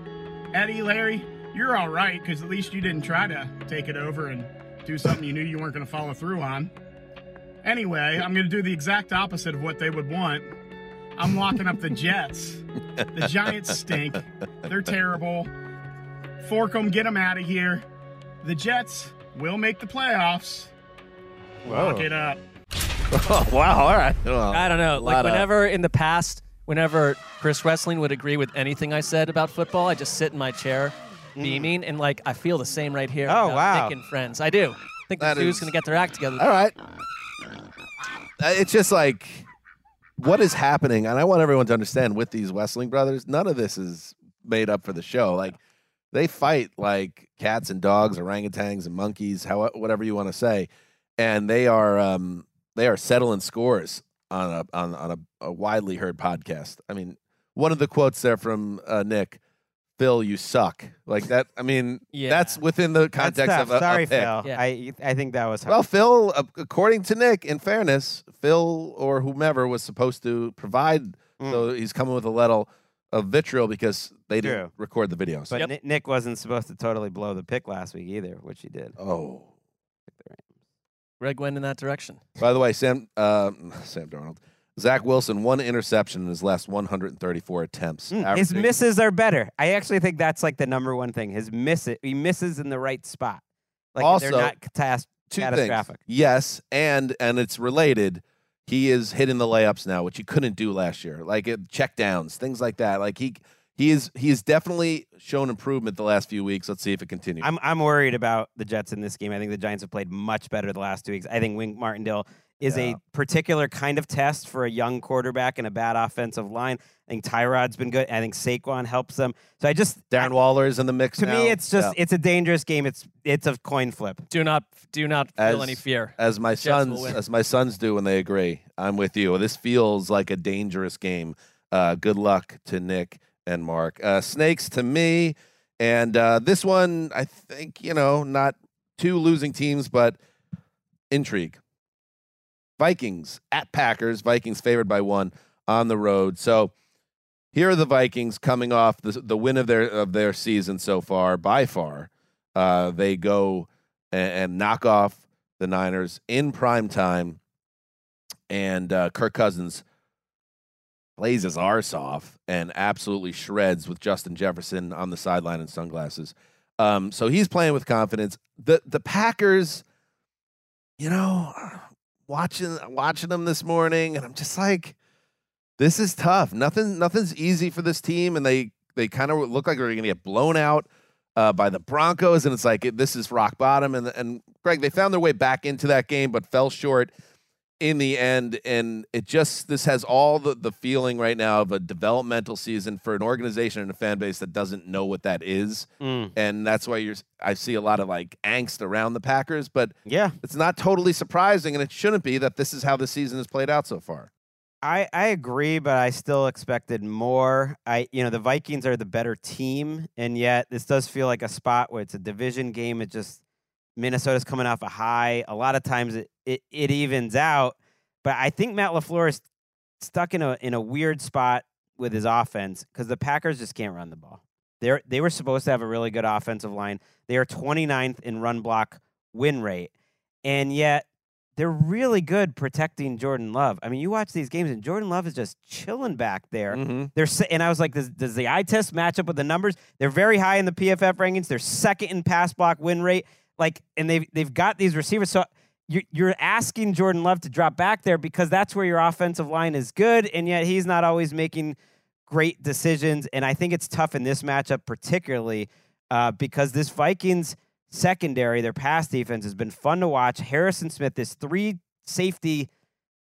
Eddie, Larry, you're all right because at least you didn't try to take it over and do something you knew you weren't going to follow through on. Anyway, I'm going to do the exact opposite of what they would want. I'm locking up the Jets. The Giants stink. They're terrible. Fork 'em, get them out of here. The Jets will make the playoffs. Lock it up. oh, wow. All right. Well, I don't know. Like lot of- whenever in the past, whenever Chris Wesseling would agree with anything I said about football, I just sit in my chair beaming and like I feel the same right here. Mm. Oh, about wow. Nick and friends. I do. I think the That zoo's is- gonna get their act together. All right. Uh, It's just like, what is happening? And I want everyone to understand with these Wesseling brothers, none of this is made up for the show. Like, they fight like cats and dogs, orangutans and monkeys, how whatever you want to say, and they are um, they are settling scores on a on on a, a widely heard podcast. I mean, one of the quotes there from uh, Nick, "Phil, you suck." Like that. I mean, Yeah. that's within the context of a, a Sorry, pick. Phil. Yeah. I I think that was Well, Phil, uh, according to Nick, in fairness, Phil or whomever was supposed to provide. Mm. So he's coming with a level of vitriol because they didn't record the videos. But Yep. Nick wasn't supposed to totally blow the pick last week either, which he did. oh, Gregg went in that direction. by the way, Sam uh, Sam Darnold, Zach Wilson, one interception in his last 134 attempts. Mm, His misses are better. I actually think that's like the number one thing. His miss it, he misses in the right spot. Like Also, they're not catas- two catastrophic. things. Yes, and and it's related. He is hitting the layups now, which he couldn't do last year. Like it, check downs, things like that. Like he he is he has definitely shown improvement the last few weeks. Let's see if it continues. I'm I'm worried about the Jets in this game. I think the Giants have played much better the last two weeks. I think Wink Martindale is Yeah. a particular kind of test for a young quarterback and a bad offensive line. I think Tyrod's been good. I think Saquon helps them. So I just Darren Waller is in the mix to now. me, it's just Yeah. it's a dangerous game. It's it's a coin flip. Do not do not feel any fear. as my Jets sons as my sons do when they agree. I'm with you. This feels like a dangerous game. Uh, good luck to Nick and Marc. Uh, snakes to me, and uh, this one I think you know not two losing teams, but intrigue. Vikings at Packers. Vikings favored by one on the road. So here are the Vikings coming off the the win of their of their season so far. By far, uh, they go and, and knock off the Niners in prime time, and uh, Kirk Cousins plays his arse off and absolutely shreds with Justin Jefferson on the sideline in sunglasses. Um, so he's playing with confidence. The the Packers, you know, watching watching them this morning, and I'm just like, this is tough. Nothing nothing's easy for this team, and they they kind of look like they're going to get blown out uh, by the Broncos, and it's like this is rock bottom. And and Gregg, they found their way back into that game, but fell short in the end. And it just this has all the the feeling right now of a developmental season for an organization and a fan base that doesn't know what that is, Mm. and that's why you're. I see a lot of like angst around the Packers, but Yeah, it's not totally surprising, and it shouldn't be that this is how the season has played out so far. I, I agree, but I still expected more. I you know the Vikings are the better team, and yet this does feel like a spot where it's a division game. It just Minnesota's coming off a high. A lot of times it it, it evens out, but I think Matt LaFleur is stuck in a in a weird spot with his offense because the Packers just can't run the ball. They they were supposed to have a really good offensive line. They are 29th in run block win rate, and yet they're really good protecting Jordan Love. I mean, you watch these games and Jordan Love is just chilling back there. Mm-hmm. They're and I was like, does, does the eye test match up with the numbers? They're very high in the PFF rankings. They're second in pass block win rate. Like, and they've they've got these receivers. So you're asking Jordan Love to drop back there because that's where your offensive line is good, and yet he's not always making great decisions. And I think it's tough in this matchup, particularly uh, because this Vikings secondary, their pass defense has been fun to watch. Harrison Smith, this three safety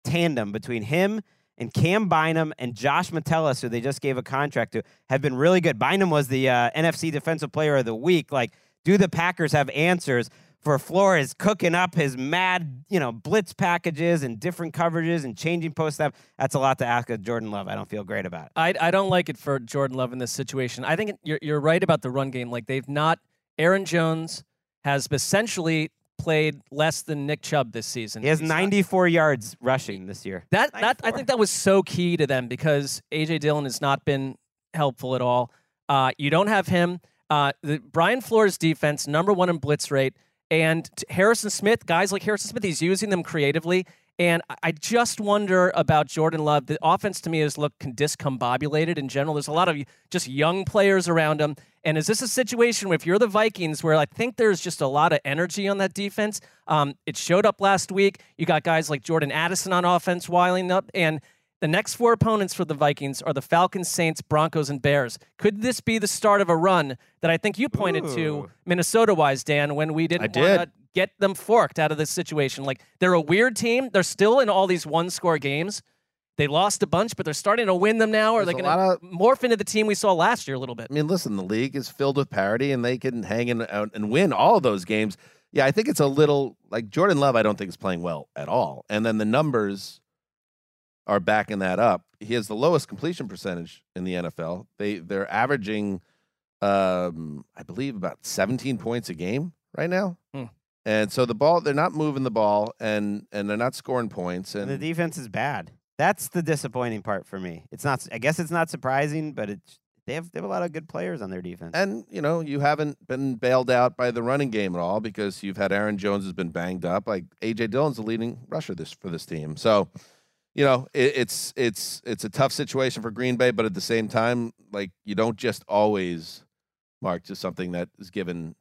tandem between him and Cam Bynum and Josh Metellus, who they just gave a contract to, have been really good. Bynum was the uh, NFC Defensive Player of the Week. Like, do the Packers have answers for Flores cooking up his mad, you know, blitz packages and different coverages and changing post snap? That's a lot to ask of Jordan Love. I don't feel great about it. I, I don't like it for Jordan Love in this situation. I think you're, you're right about the run game. Like they've not. Aaron Jones has essentially played less than Nick Chubb this season. He has He's not- 94 yards rushing this year. That that I think that was so key to them because AJ Dillon has not been helpful at all. Uh, you don't have him. Uh, the Brian Flores defense, number one in blitz rate, and Harrison Smith, guys like Harrison Smith, he's using them creatively. And I- just wonder about Jordan Love. The offense to me has looked discombobulated in general. There's a lot of just young players around him. And is this a situation where if you're the Vikings, where I think there's just a lot of energy on that defense? Um, it showed up last week. You got guys like Jordan Addison on offense wiling up, and the next four opponents for the Vikings are the Falcons, Saints, Broncos, and Bears. Could this be the start of a run that I think you pointed to Minnesota wise, Dan, when we didn't I want did. to get them forked out of this situation? Like they're a weird team. They're still in all these one score games. They lost a bunch, but they're starting to win them now. Are they going to morph into the team we saw last year a little bit? I mean, listen, the league is filled with parity, and they can hang in out and win all of those games. Yeah, I think it's a little like Jordan Love. I don't think is playing well at all, and then the numbers are backing that up. He has the lowest completion percentage in the NFL. They they're averaging, um, I believe, about 17 points a game right now. Hmm. And so the ball, they're not moving the ball, and and they're not scoring points. And the defense is bad. That's the disappointing part for me. It's not. I guess it's not surprising, but it's they have they have a lot of good players on their defense. And you know, you haven't been bailed out by the running game at all because you've had Aaron Jones has been banged up. Like AJ Dillon's the leading rusher this for this team. So, you know, it, it's it's it's a tough situation for Green Bay, but at the same time, like you don't just always mark to something that is given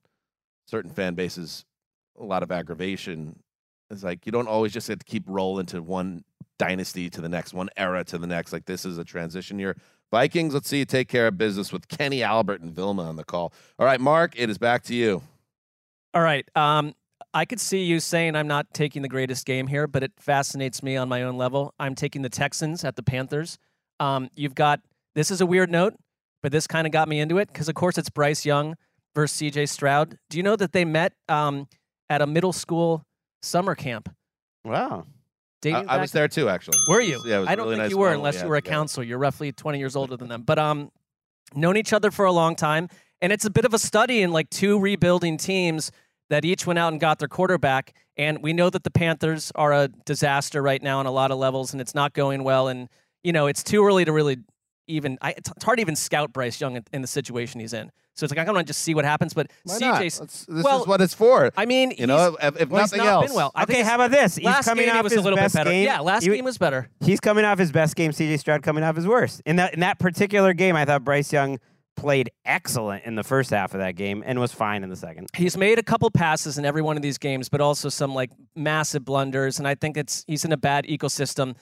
certain fan bases a lot of aggravation. It's like you don't always just have to keep rolling to one dynasty to the next, one era to the next. Like this is a transition year. Vikings, let's see you take care of business with Kenny Albert and Vilma on the call. All right, Marc, it is back to you. All right. Um, I could see you saying I'm not taking the greatest game here, but it fascinates me on my own level. I'm taking the Texans at the Panthers. Um, you've got this is a weird note, but this kind of got me into it because, of course, it's Bryce Young versus C.J. Stroud. Do you know that they met um, at a middle school summer camp? Wow. I, I was there too, actually. Were you? yeah, I don't really think nice you were moment unless you were a counselor. You're roughly 20 years older than them. But um, known each other for a long time, and it's a bit of a study in like two rebuilding teams that each went out and got their quarterback. And we know that the Panthers are a disaster right now on a lot of levels, and it's not going well. And you know, it's too early to really even. I, it's it's hard to even scout Bryce Young in, in the situation he's in. So it's like I want to just see what happens. But Why not? CJ's. Let's- This well, is what it's for. I mean, you know, if, if well, he's nothing not else. been well. I Okay, how about this? He's last coming game he off was his a little bit better. game. Yeah, last He- game was better. He's coming off his best game. CJ Stroud coming off his worst. In that in that particular game, I thought Bryce Young played excellent in the first half of that game and was fine in the second. He's made a couple passes in every one of these games, but also some like massive blunders. And I think it's he's in a bad ecosystem.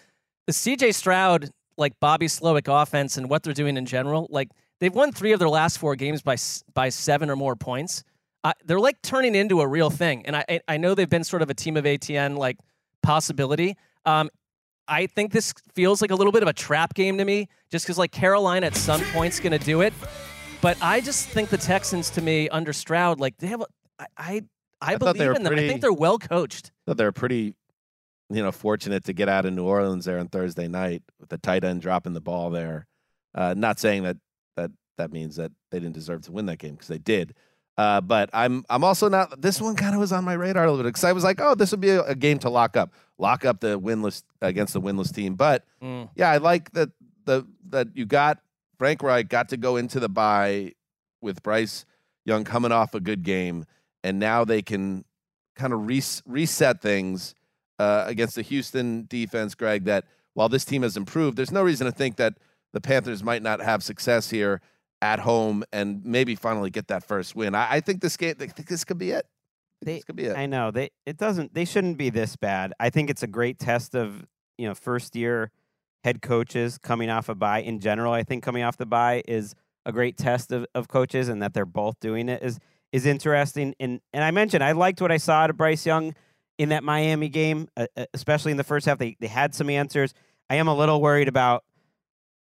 The CJ Stroud, like Bobby Slowik offense and what they're doing in general, like they've won three of their last four games by by seven or more points. Uh, they're like turning into a real thing. And I I- know they've been sort of a team of ATN like possibility. Um, I think this feels like a little bit of a trap game to me, just because like Carolina at some point's going to do it. But I just think the Texans, to me, under Stroud, like they have, a, I, I, I, I thought believe in them. I think they're well coached. thought they were pretty, you know, fortunate to get out of New Orleans there on Thursday night with the tight end dropping the ball there. Uh, not saying that that that means that they didn't deserve to win that game because they did. Uh, but I'm I'm also not. This one kind of was on my radar a little bit because I was like, oh, this would be a, a game to lock up, lock up the winless against the winless team. But Mm. yeah, I like that the that you got Frank Reich got to go into the bye with Bryce Young coming off a good game, and now they can kind of res- reset things uh, against the Houston defense, Gregg. That while this team has improved, there's no reason to think that the Panthers might not have success here at home and maybe finally get that first win. I, I think this game, I think this could be it. I They- this could be it. I know they it doesn't they shouldn't be this bad. I think it's a great test of you know first year head coaches coming off a bye in general. I think coming off the bye is a great test of, of coaches and that they're both doing it is is interesting. And and I mentioned I liked what I saw out of Bryce Young in that Miami game, uh, uh, especially in the first half. They they had some answers. I am a little worried about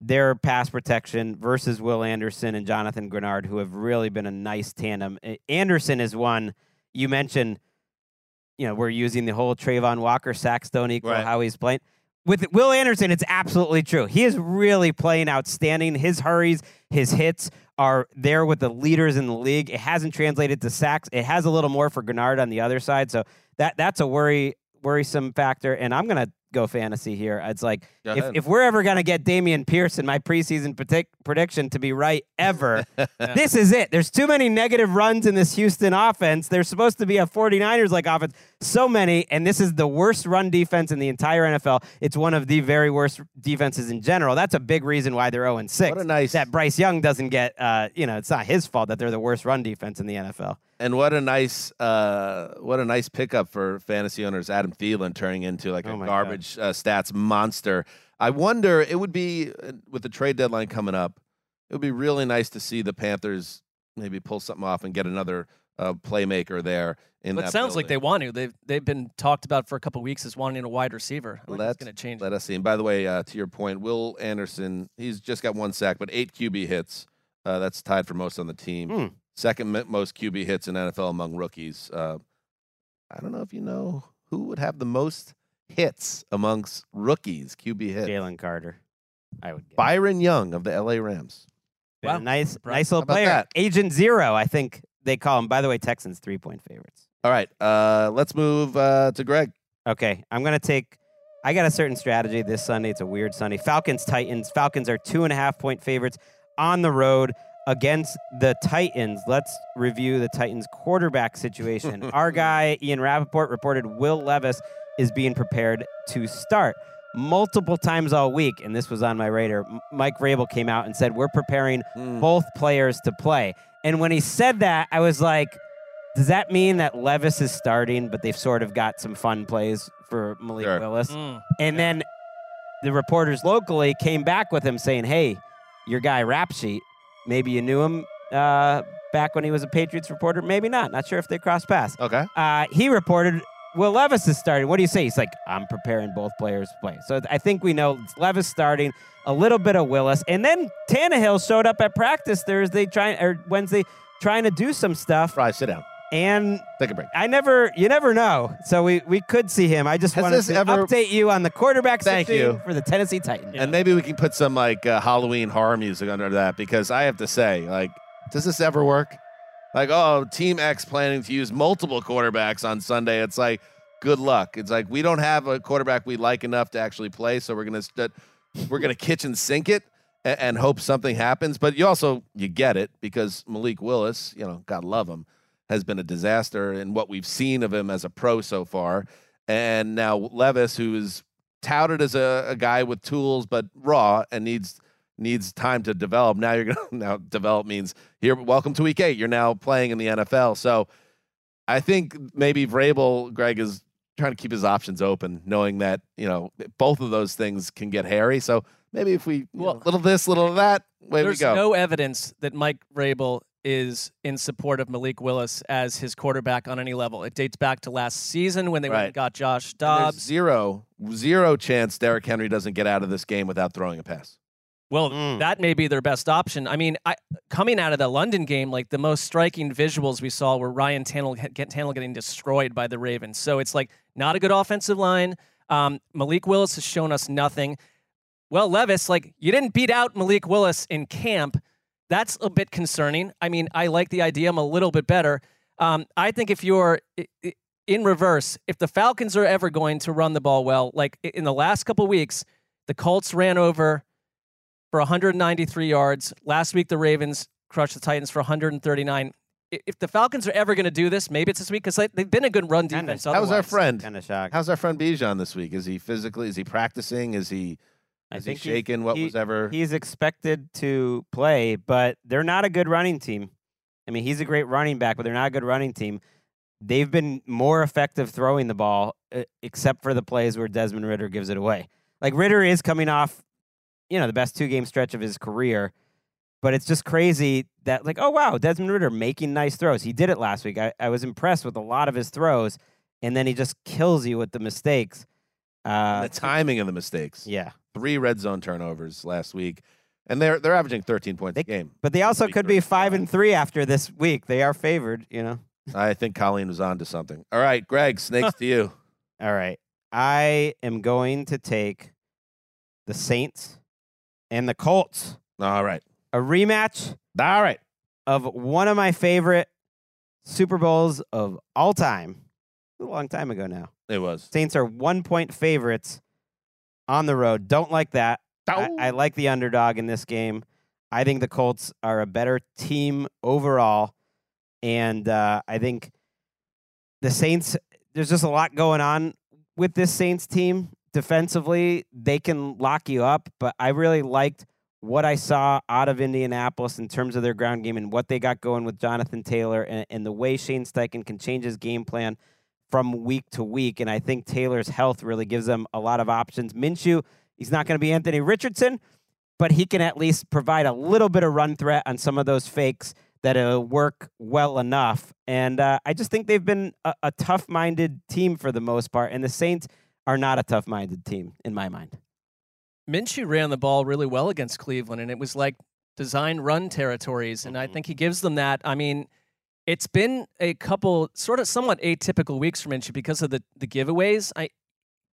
their pass protection versus Will Anderson and Jonathan Greenard, who have really been a nice tandem. Anderson is one you mentioned. You know, we're using the whole Travon Walker sacks don't equal Right. how he's playing. With Will Anderson, it's absolutely true. He is really playing outstanding. His hurries, his hits are there with the leaders in the league. It hasn't translated to sacks. It has a little more for Greenard on the other side. So that that's a worry worrisome factor. And I'm gonna go fantasy here. It's like Go if, ahead. if we're ever gonna get Dameon Pierce in my preseason predict, prediction to be right ever, this is it. There's too many negative runs in this Houston offense. There's supposed to be a 49ers like offense. So many, and this is the worst run defense in the entire NFL. It's one of the very worst defenses in general. That's a big reason why they're 0 6. What a nice- that Bryce Young doesn't get. Uh, you know, it's not his fault that they're the worst run defense in the NFL. And what a nice, uh, what a nice pickup for fantasy owners. Adam Thielen turning into like Oh a garbage uh, stats monster. I wonder. It would be uh, with the trade deadline coming up. It would be really nice to see the Panthers maybe pull something off and get another uh, playmaker there. In it sounds like they want to. They've they've been talked about for a couple weeks as wanting a wide receiver. I Let's- that's going to change. Let us see. And by the way, uh, to your point, Will Anderson, he's just got one sack, but eight QB hits. Uh, that's tied for most on the team. Hmm. Second most QB hits in NFL among rookies. Uh, I don't know if you know who would have the most hits amongst rookies, QB hits. Jalen Carter, I would guess. Byron Young of the LA Rams. Been Wow. nice, nice little player. that? Agent Zero, I think they call him. By the way, Texans three point favorites. All right, uh, let's move uh, to Gregg. Okay, I'm gonna take. I got a certain strategy this Sunday. It's a weird Sunday. Falcons Titans. Falcons are two and a half point favorites on the road against the Titans. Let's review the Titans quarterback situation. Our guy Ian Rapoport reported Will Levis is being prepared to start multiple times all week, and this was on my radar. Mike Vrabel came out and said we're preparing Mm. both players to play. And when he said that, I was like, does that mean that Levis is starting, but they've sort of got some fun plays for Malik Sure. Willis? Mm. And then the reporters locally came back with him saying, hey, your guy Rap Sheet, maybe you knew him uh, back when he was a Patriots reporter. Maybe not. Not sure if they crossed paths. Okay. Uh, he reported Will Levis is starting. What do you say? He's like, I'm preparing both players to play. So I think we know Levis starting, a little bit of Willis, and then Tannehill showed up at practice Thursday trying or Wednesday trying to do some stuff. Fry, sit down. And Take a break. I never, you never know. So we, we could see him. I just Has wanted this to ever- update you on the quarterback Thank situation you. for the Tennessee Titans. And maybe we can put some like uh, Halloween horror music under that because I have to say, like, does this ever work? Like, oh, Team X planning to use multiple quarterbacks on Sunday. It's like, good luck. It's like we don't have a quarterback we like enough to actually play, so we're gonna st- we're gonna kitchen sink it and, and hope something happens. But you also you get it because Malik Willis, you know, God love him, has been a disaster in what we've seen of him as a pro so far. And now Levis, who is touted as a, a guy with tools but raw and needs needs time to develop. Now you're gonna now develop means here. Welcome to week eight. You're now playing in the NFL. So I think maybe Vrabel, Gregg is trying to keep his options open, knowing that you know both of those things can get hairy. So maybe if we you know, little this, little that, way we There's go. no evidence that Mike Rabel is in support of Malik Willis as his quarterback on any level. It dates back to last season when they went Right. and got Josh And there's Dobbs. zero zero chance Derrick Henry doesn't get out of this game without throwing a pass. Well, Mm. that may be their best option. I mean, I, coming out of the London game, like the most striking visuals we saw were Ryan Tannehill, Tannehill getting destroyed by the Ravens. So it's like not a good offensive line. Um, Malik Willis has shown us nothing. Well, Levis, like you didn't beat out Malik Willis in camp. That's a bit concerning. I mean, I like the idea. I'm a little bit better. Um, I think if you're i- i- in reverse, if the Falcons are ever going to run the ball well, like in the last couple weeks, the Colts ran over for 193 yards. Last week, the Ravens crushed the Titans for 139. If the Falcons are ever going to do this, maybe it's this week because they've been a good run Kinda. defense. How's our friend? Kind of shocked. How's our friend Bijan this week? Is he physically? Is he practicing? Is he? I Is think he he's- shaking? What he- was ever? He's expected to play, but they're not a good running team. I mean, he's a great running back, but they're not a good running team. They've been more effective throwing the ball, uh, except for the plays where Desmond Ridder gives it away. Like Ridder is coming off, you know, the best two game stretch of his career, but it's just crazy that like, oh wow, Desmond Ridder making nice throws. He did it last week. I, I was impressed with a lot of his throws, and then he just kills you with the mistakes. Uh, the timing of the mistakes. yeah. Three red zone turnovers last week, and they're they're averaging 13 points a game. But they also could be five five. and three after this week. They are favored, you know. I think Colleen was on to something. All right, Greg, snakes to you. All right. I am going to take the Saints and the Colts. All right, A rematch all right. of one of my favorite Super Bowls of all time. A long time ago now. It was. Saints are one point favorites on the road. Don't like that. I, I like the underdog in this game. I think the Colts are a better team overall. And uh, I think the Saints, there's just a lot going on with this Saints team. Defensively, they can lock you up, but I really liked what I saw out of Indianapolis in terms of their ground game and what they got going with Jonathan Taylor and, and the way Shane Steichen can change his game plan from week to week. And I think Taylor's health really gives them a lot of options. Minshew, he's not going to be Anthony Richardson, but he can at least provide a little bit of run threat on some of those fakes that'll work well enough. And uh, I just think they've been a, a tough minded team for the most part. And the Saints are not a tough minded team in my mind. Minshew ran the ball really well against Cleveland, and it was like design run territories. And I Mhm. think he gives them that. I mean, it's been a couple sort of somewhat atypical weeks for Minshew because of the, the giveaways. I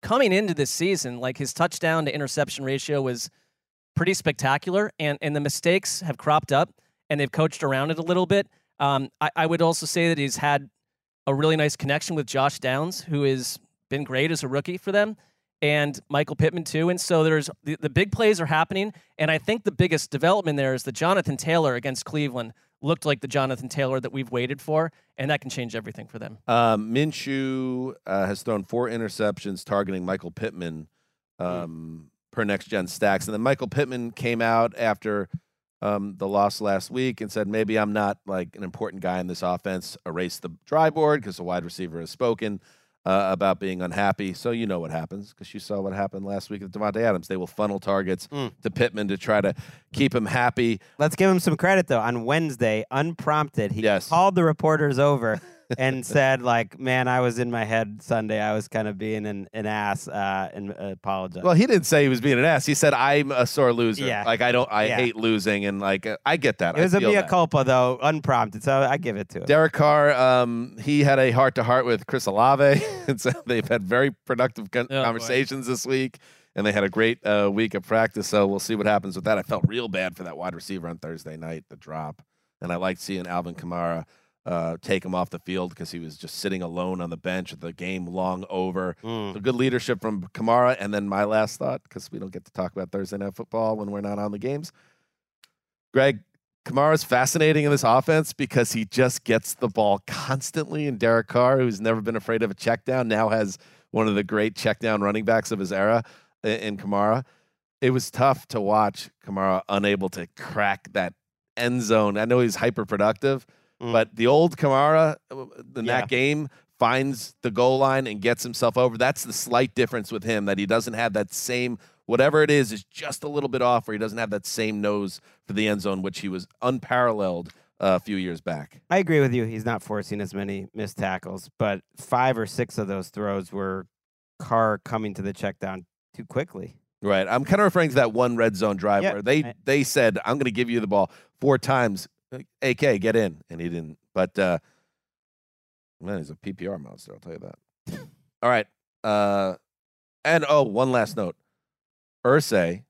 coming into this season, like his touchdown to interception ratio was pretty spectacular, and and the mistakes have cropped up, and they've coached around it a little bit. Um, I, I would also say that he's had a really nice connection with Josh Downs, who has been great as a rookie for them, and Michael Pittman too. And so there's the, the big plays are happening, and I think the biggest development there is the Jonathan Taylor against Cleveland looked like the Jonathan Taylor that we've waited for, and that can change everything for them. Um, Minshew uh, has thrown four interceptions targeting Michael Pittman Hmm. um, per next gen stats. And then Michael Pittman came out after um, the loss last week and said, maybe I'm not like an important guy in this offense. Erase the dry board because the wide receiver has spoken. Uh, about being unhappy. So you know what happens because you saw what happened last week with Davante Adams. They will funnel targets Mm. to Pittman to try to keep him happy. Let's give him some credit though. On Wednesday, unprompted, he Yes. called the reporters over and said, "Like, man, I was in my head Sunday. I was kind of being an, an ass uh, and apologize." Well, he didn't say he was being an ass. He said, "I'm a sore loser. Yeah. Like I don't. I Yeah. hate losing, and like uh, I get that. it was I a feel mea that. culpa though, unprompted. So I give it to him. Derek Carr, um, he had a heart to heart with Chris Olave, and so they've had very productive con- Oh, boy. conversations this week, and they had a great uh, week of practice. So we'll see what happens with that. I felt real bad for that wide receiver on Thursday night, the drop, and I liked seeing Alvin Kamara uh, take him off the field because he was just sitting alone on the bench with the game long over. Mm. So good leadership from Kamara, and then my last thought because we don't get to talk about Thursday night football when we're not on the games. Gregg, Kamara's fascinating in this offense because he just gets the ball constantly. And Derek Carr, who's never been afraid of a check down, now has one of the great check down running backs of his era in Kamara. It was tough to watch Kamara unable to crack that end zone. I know he's hyper productive, Mm. but the old Kamara uh, in Yeah. that game finds the goal line and gets himself over. That's the slight difference with him that he doesn't have that same whatever it is is just a little bit off, or he doesn't have that same nose for the end zone, which he was unparalleled uh, a few years back. I agree with you. He's not forcing as many missed tackles, but five or six of those throws were Carr coming to the check down too quickly. Right. I'm kind of referring to that one red zone drive Yeah, where they they said, "I'm going to give you the ball four times." AK, get in, and he didn't. But uh, man, he's a PPR monster. I'll tell you that. All right. Uh, and oh, one last note: Irsay,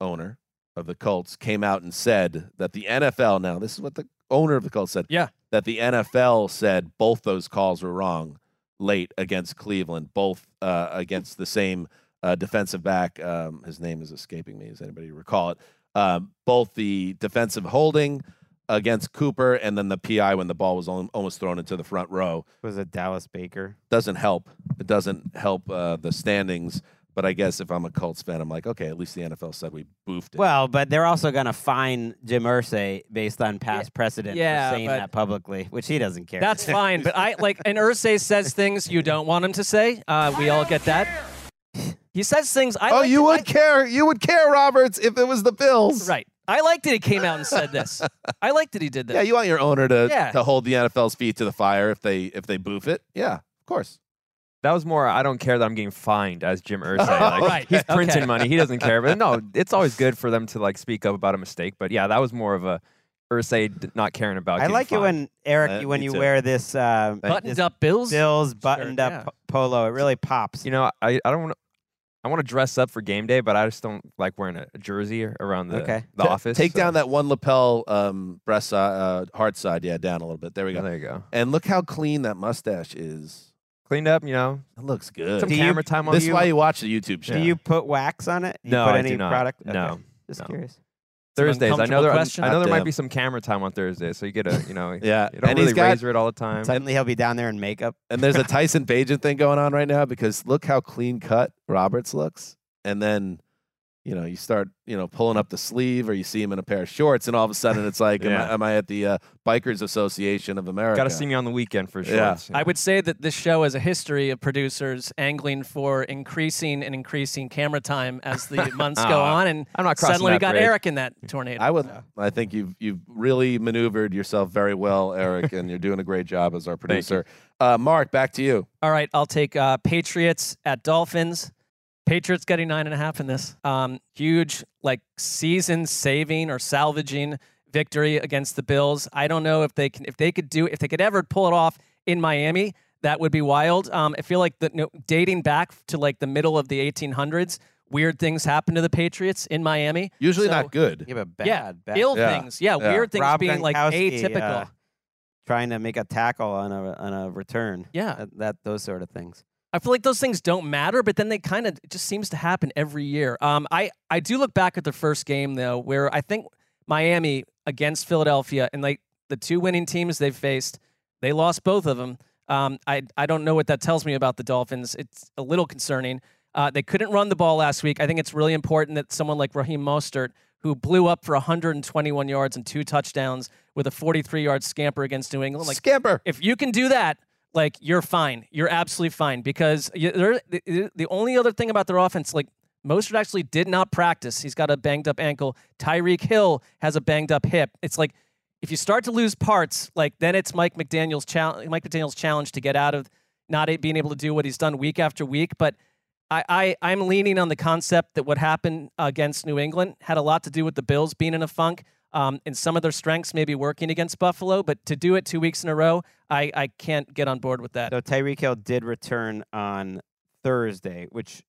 owner of the Colts, came out and said that the NFL. Now, this is what the owner of the Colts said. Yeah. That the NFL said both those calls were wrong late against Cleveland, both uh, against the same uh, defensive back. Um, his name is escaping me. Does anybody recall it? Um, both the defensive holding against Cooper and then the PI when the ball was al- almost thrown into the front row Was it Dallas Baker? doesn't help. It doesn't help uh, the standings. But I guess if I'm a Colts fan, I'm like, okay, at least the NFL said we boofed it. Well, but they're also going to fine Jim Irsay based on past precedent yeah, for saying but- that publicly, which he doesn't care. That's fine, but I like and Irsay says things you don't want him to say. Uh, we all get that. He says things. I oh, you would I- care. You would care, Roberts, if it was the Bills. right. I liked that he came out and said this. I liked that he did this. Yeah, you want your owner to, Yeah. to hold the NFL's feet to the fire if they if they boof it. Yeah, of course. That was more. I don't care that I'm getting fined as Jim Irsay. Like, Right, He's printing okay. money. He doesn't care. But no, it's always good for them to like speak up about a mistake. But yeah, that was more of a Irsay d- not caring about. I getting like it when Eric, Uh, when you too. wear this uh, buttoned this up Bills. Bills buttoned up yeah. polo. It really pops. You know, I I don't want to. I want to dress up for game day, but I just don't like wearing a, a jersey around the Okay. the Ta- office. Take so- down that one lapel um, breast side, uh, heart side. Yeah, down a little bit. There we go. there you go. And look how clean that mustache is. Cleaned up, you know. It looks good. Some Do you- camera time on this is why you watch the YouTube channel. Do you put wax on it? You No, put I any do not. product? No, Okay. Just no. curious. Thursdays. I know there. question. I know there might be some camera time on Thursdays, so you get a you know. Yeah, You don't and really he's got razor it all the time. Suddenly he'll be down there in makeup. and there's a Tyson Bajan thing going on right now because look how clean cut Roberts looks, and then you know you start you know pulling up the sleeve or you see him in a pair of shorts, and all of a sudden it's like, am, I, am I at the uh, Bikers Association of America? Got to see me on the weekend for sure. Yeah. I would say that this show has a history of producers angling for increasing and increasing camera time as the months go Ah, on, and I'm not crossing suddenly we got bridge. Eric in that tornado. I would. I think you've you've really maneuvered yourself very well, Eric, and you're doing a great job as our producer. Uh, Mark, back to you. All right, I'll take uh, Patriots at Dolphins. Patriots getting nine and a half in this. Um, huge, like season saving or salvaging victory against the Bills. I don't know if they can, if they could do, if they could ever pull it off in Miami. That would be wild. Um, I feel like the no, dating back to like the middle of the 1800s, weird things happen to the Patriots in Miami. Usually So- not good. Yeah, but bad. yeah, bad. ill Yeah, things. Yeah, yeah. weird things Rob being like atypical. uh, trying to make a tackle on a on a return. yeah, That, that those sort of things. I feel like those things don't matter, but then they kind of just seems to happen every year. Um, I I do look back at the first game though, where I think Miami against Philadelphia and like the two winning teams they've faced, they lost both of them. Um, I I don't know what that tells me about the Dolphins. It's a little concerning. Uh, they couldn't run the ball last week. I think it's really important that someone like Raheem Mostert, who blew up for 121 yards and two touchdowns with a 43 yard scamper against New England, like Scamper. if you can do that, like you're fine. You're absolutely fine because the, the only other thing about their offense, like Mostert actually did not practice. He's got a banged up ankle. Tyreek Hill has a banged up hip. It's like if you start to lose parts, like then it's Mike McDaniel's challenge. Mike McDaniel's challenge to get out of not being able to do what he's done week after week. But I, I I'm leaning on the concept that what happened against New England had a lot to do with the Bills being in a funk. Um, and some of their strengths maybe working against Buffalo, but to do it two weeks in a row, I, I can't get on board with that. So Tyreek Hill did return on Thursday, which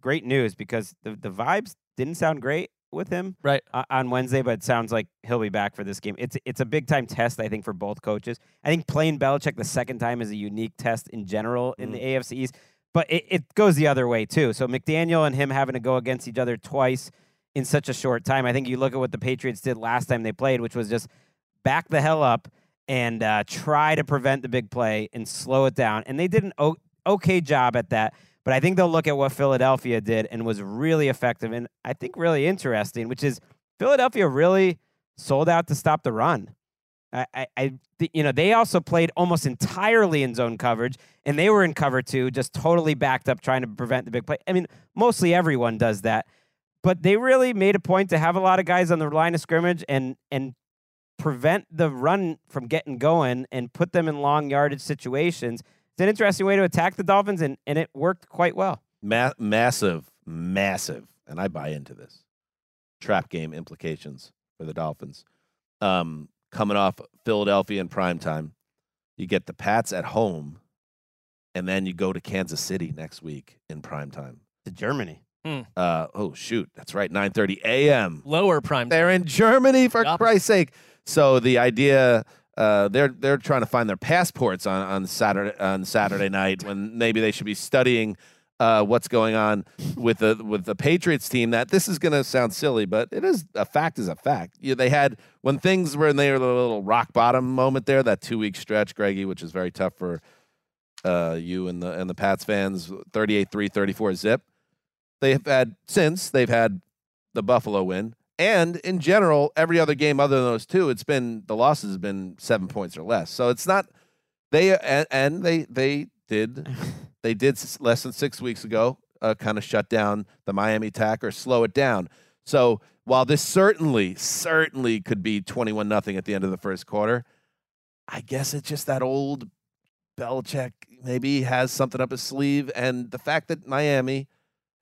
great news because the the vibes didn't sound great with him Right. on Wednesday, but it sounds like he'll be back for this game. It's it's a big time test, I think, for both coaches. I think playing Belichick the second time is a unique test in general in the AFC East, but it, it goes the other way too. So McDaniel and him having to go against each other twice in such a short time. I think you look at what the Patriots did last time they played, which was just back the hell up and uh, try to prevent the big play and slow it down. And they did an okay job at that. But I think they'll look at what Philadelphia did and was really effective and I think really interesting, which is Philadelphia really sold out to stop the run. I, I, I you know, they also played almost entirely in zone coverage, and they were in cover two, just totally backed up, trying to prevent the big play. I mean, mostly everyone does that, but they really made a point to have a lot of guys on the line of scrimmage and and prevent the run from getting going and put them in long yardage situations. It's an interesting way to attack the Dolphins, and, and it worked quite well. Ma- massive, massive, and I buy into this. Trap game implications for the Dolphins. Um, coming off Philadelphia in prime time, you get the Pats at home, and then you go to Kansas City next week in prime time. To Germany. Uh, oh shoot, that's right, nine thirty a.m. Lower prime. They're in Germany for Yup. Christ's sake. So the idea, uh, they're they're trying to find their passports on on Saturday on Saturday night when maybe they should be studying uh, what's going on with the with the Patriots team. That this is going to sound silly, but it is a fact. Is a fact. You, they had when things were in their little rock bottom moment there, that two week stretch, Greggy, which is very tough for uh, you and the and the Pats fans. 38-3, 34 zip. They've had since they've had the Buffalo win. And in general, every other game other than those two, it's been the losses have been seven points or less. So it's not they and, and they they did they did less than six weeks ago uh, kind of shut down the Miami attack or slow it down. So while this certainly certainly could be twenty one nothing at the end of the first quarter, I guess it's just that old Belichick maybe has something up his sleeve, and the fact that Miami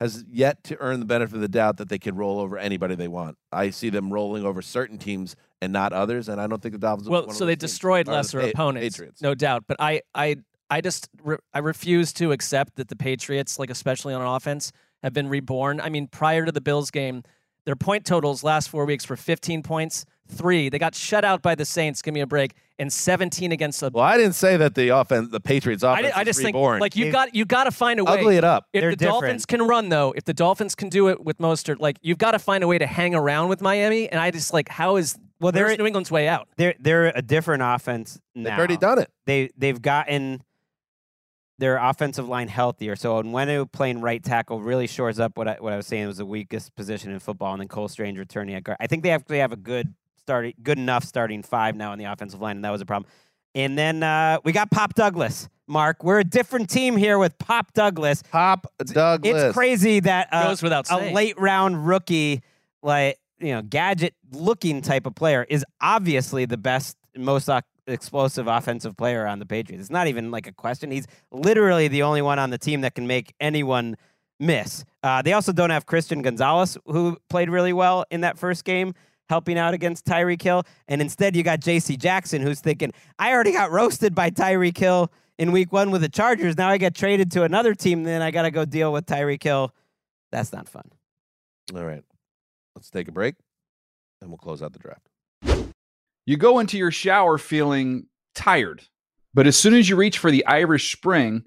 has yet to earn the benefit of the doubt that they can roll over anybody they want. I see them rolling over certain teams and not others, and I don't think the Dolphins. Well, so they those teams. destroyed the lesser opponents, Patriots. no doubt. But I, I, I just, re- I refuse to accept that the Patriots, like especially on offense, have been reborn. I mean, prior to the Bills game, their point totals last four weeks were 15 points, three. They got shut out by the Saints. Give me a break. And 17 against the. Well, I didn't say that the offense, the Patriots I, offense, di- I is just think reborn. like you They've- got you got to find a way. ugly it up. If They're the Dolphins can run, though, if the Dolphins can do it with Mostert, like you've got to find a way to hang around with Miami. And I just like, how is Well, where's they're New England's way out? they're they're a different offense now. They've already done it. They they've gotten their offensive line healthier. So Onwenu playing right tackle really shores up what I, what I was saying was the weakest position in football, and then Cole Strange returning at guard. I think they actually have a good starting, good enough starting five now on the offensive line, and that was a problem. And then uh, we got Pop Douglas. Mark, we're a different team here with Pop Douglas. Pop Douglas. It's crazy that uh, Goes without a saying. late round rookie, like you know, gadget looking type of player, is obviously the best, most uh, explosive offensive player on the Patriots. It's not even like a question. He's literally the only one on the team that can make anyone miss. Uh, they also don't have Christian Gonzalez, who played really well in that first game. Helping out against Tyreek Hill, and instead you got J.C. Jackson, who's thinking, "I already got roasted by Tyreek Hill in Week One with the Chargers. Now I get traded to another team, then I got to go deal with Tyreek Hill. That's not fun." All right. Let's take a break and we'll close out the draft. You go into your shower feeling tired, but as soon as you reach for the Irish Spring,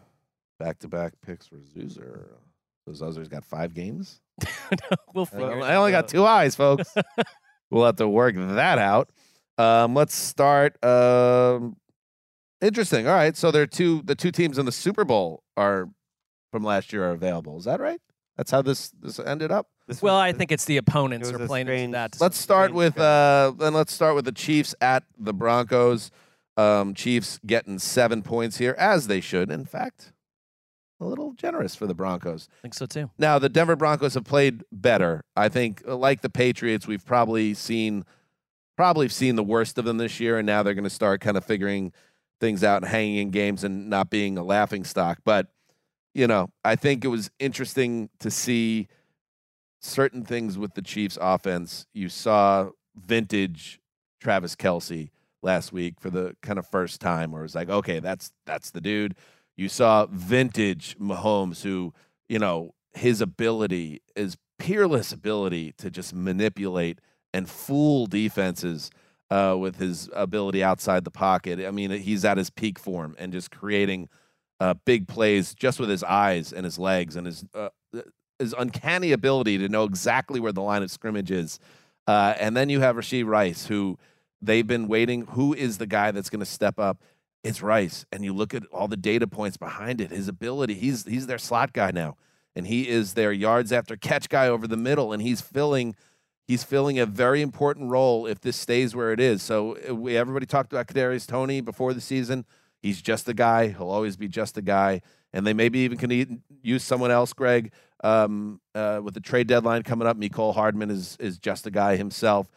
Back to back picks for Zuzer. So Zuzer's got five games. we'll I figure. only- it I only got two eyes, folks. we'll have to work that out. Um, let's start. Um, interesting. All right, so there are two. The two teams in the Super Bowl are from last year are available. Is that right? That's how this this ended up. This Well, was- I think it's the opponents It are playing strange- that. Let's start with uh, then let's start with the Chiefs at the Broncos. Um, Chiefs getting seven points here, as they should. In fact, a little generous for the Broncos. I think so too. Now, the Denver Broncos have played better. I think, uh, like the Patriots, we've probably seen probably seen the worst of them this year, and now they're going to start kind of figuring things out and hanging in games and not being a laughing stock. But you know, I think it was interesting to see certain things with the Chiefs' offense. You saw vintage Travis Kelce last week for the kind of first time, where it's like, okay, that's that's the dude. You saw vintage Mahomes, who you know his ability, his peerless ability to just manipulate and fool defenses uh, with his ability outside the pocket. I mean, he's at his peak form and just creating uh, big plays just with his eyes and his legs and his uh, his uncanny ability to know exactly where the line of scrimmage is. Uh, and then you have Rashee Rice, who they've been waiting. Who is the guy that's going to step up? It's Rice, and you look at all the data points behind it. His ability, he's he's their slot guy now, and he is their yards after catch guy over the middle, and he's filling he's filling a very important role if this stays where it is. So uh, we everybody talked about Kadarius Toney before the season. He's just a guy. He'll always be just a guy, and they maybe even can use someone else. Greg, um, uh, with the trade deadline coming up, Mecole Hardman is is just a guy himself.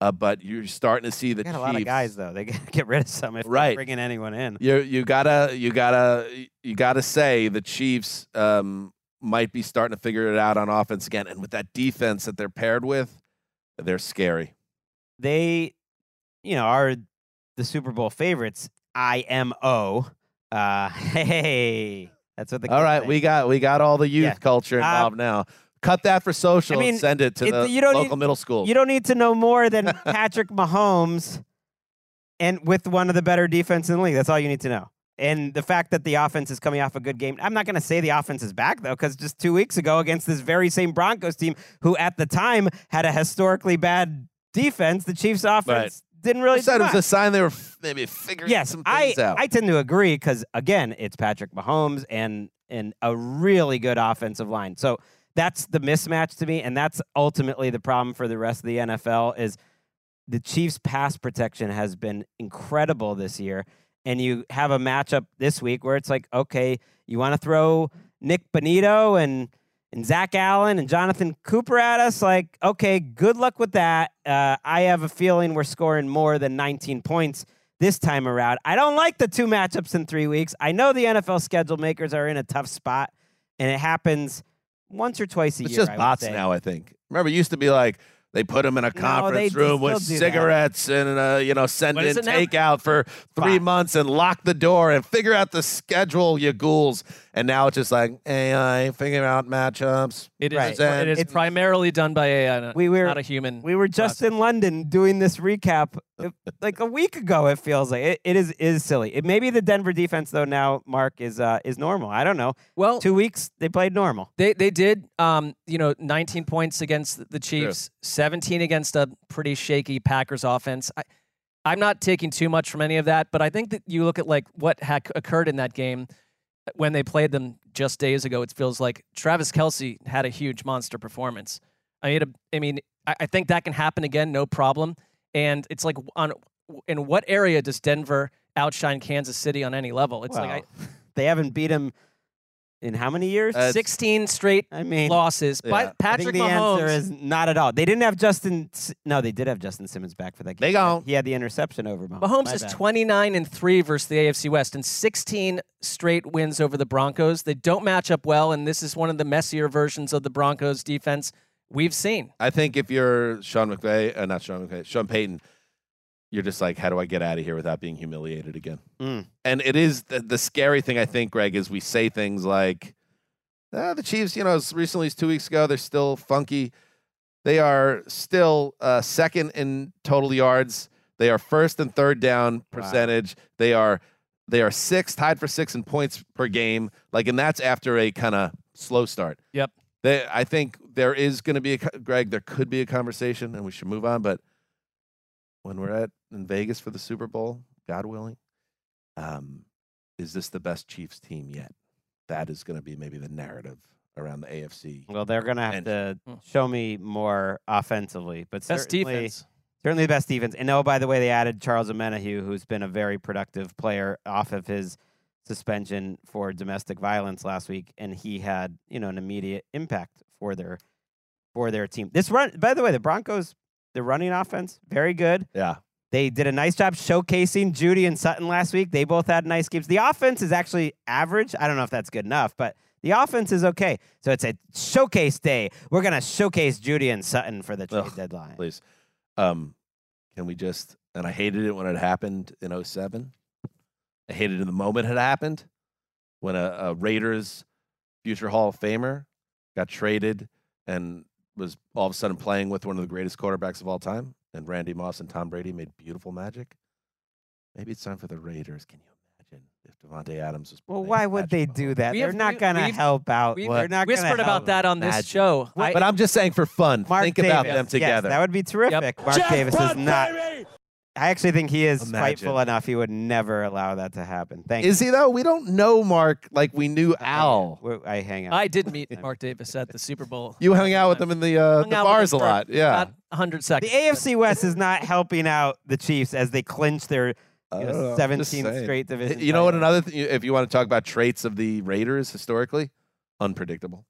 Uh, but you're starting to see the got Chiefs. a lot of guys though. They get rid of some if Right. they're bringing anyone in. You you gotta you gotta you gotta say the Chiefs um, might be starting to figure it out on offense again, and with that defense that they're paired with, they're scary. They, you know, are the Super Bowl favorites. IMO. Uh, hey, that's what the All right, say. we got we got all the youth Yeah. culture Uh, involved now. Cut that for social I mean, and send it to it- the you don't local need- middle school. You don't need to know more than Patrick Mahomes and with one of the better defense in the league. That's all you need to know. And the fact that the offense is coming off a good game. I'm not going to say the offense is back, though, because just two weeks ago against this very same Broncos team, who at the time had a historically bad defense, the Chiefs' offense didn't really I said it was a sign they were maybe figuring Yes, some I, out. I tend to agree because again, it's Patrick Mahomes and and a really good offensive line. So that's the mismatch to me, and that's ultimately the problem for the rest of the NFL is the Chiefs' pass protection has been incredible this year. And you have a matchup this week where it's like, okay, you want to throw Nik Bonitto and and Zach Allen and Jonathan Cooper at us, like, okay, good luck with that. Uh, I have a feeling we're scoring more than 19 points this time around. I don't like the two matchups in three weeks. I know the NFL schedule makers are in a tough spot, and it happens once or twice a it's year. just I would bots say. now. I think. Remember, it used to be like they put them in a they- conference they room with still do that. cigarettes and uh, you know send in is it now? takeout for three Five. months and lock the door and figure out the schedule, you ghouls. And now it's just like AI figure out matchups. It is. Right. Present. It is It's- primarily done by AI. We were- not a human. We were just in London doing this recap like a week ago. It feels like it, it is is silly. It maybe the Denver defense though now Mark is uh, is normal. I don't know. well, Two weeks they played normal. They they did um you know 19 points against the Chiefs, 17 against a pretty shaky Packers offense. I, I'm not taking too much from any of that, but I think that you look at like what had occurred in that game when they played them just days ago. It feels like Travis Kelce had a huge monster performance. I mean, I mean, I, I think that can happen again, no problem. And it's like on in what area does Denver outshine Kansas City on any level? It's like Well, they haven't beat him in how many years? Uh, 16 straight I mean, losses. yeah. But I Patrick think the Mahomes answer is not at all. They didn't have Justin. No, they did have Justin Simmons back for that game. They gone. He had the interception over Mahomes. Mahomes My is bad. 29 and 3 versus the AFC West and 16 straight wins over the Broncos. They don't match up well, and this is one of the messier versions of the Broncos defense we've seen. I think if you're Sean McVay, uh, not Sean McVay, Sean Payton, you're just like, how do I get out of here without being humiliated again? Mm. And it is the, the scary thing, I think, Greg, is we say things like, ah, the Chiefs, you know, as recently as two weeks ago, they're still funky. They are still uh, second in total yards. They are first and third down percentage. They are They are six, tied for six in points per game. Like, and that's after a kind of slow start. Yep. They, I think there is going to be a Greg. There could be a conversation, and we should move on. But when we're at in Vegas for the Super Bowl, God willing, um, is this the best Chiefs team yet? That is going to be maybe the narrative around the AFC. Well, they're gonna have And- to Hmm. show me more offensively, but Best certainly, defense. certainly the best defense. And oh, by the way, they added Charles Omenihu, who's been a very productive player off of his suspension for domestic violence last week, and he had you know an immediate impact for their for their team. This run, by the way, the Broncos, the running offense, very good. Yeah, They did a nice job showcasing Jeudy and Sutton last week. They both had nice games. The offense is actually average. I don't know if that's good enough, but the offense is okay. So it's a showcase day. We're gonna showcase Jeudy and Sutton for the trade Ugh, deadline. please. Um, can we just? And I hated it when it happened in 07. I hated it the moment it happened when a, a Raiders future Hall of Famer got traded and was all of a sudden playing with one of the greatest quarterbacks of all time. And Randy Moss and Tom Brady made beautiful magic. Maybe it's time for the Raiders. Can you imagine if Davante Adams was? Well, why would they do that? We They're have- not we- gonna we've- help out. we They're not gonna whispered about that on this Imagine. show. I- But I'm just saying for fun. Mark think about Davis. them Yes, together. that would be terrific. Mark Davis is not. I actually think he is Imagine. spiteful enough. He would never allow that to happen. Thank Is you. he though? We don't know Mark like we knew Al. We're- I hang out. I did meet Mark Davis at the Super Bowl. You hung out with him in the uh, Hung the out with bars a him for lot. Yeah. About 100 The seconds. AFC West is not helping out the Chiefs as they clinch their you I know, don't know, I'm just 17th saying. straight division. You know what? title. Another thing, if you want to talk about traits of the Raiders historically, unpredictable.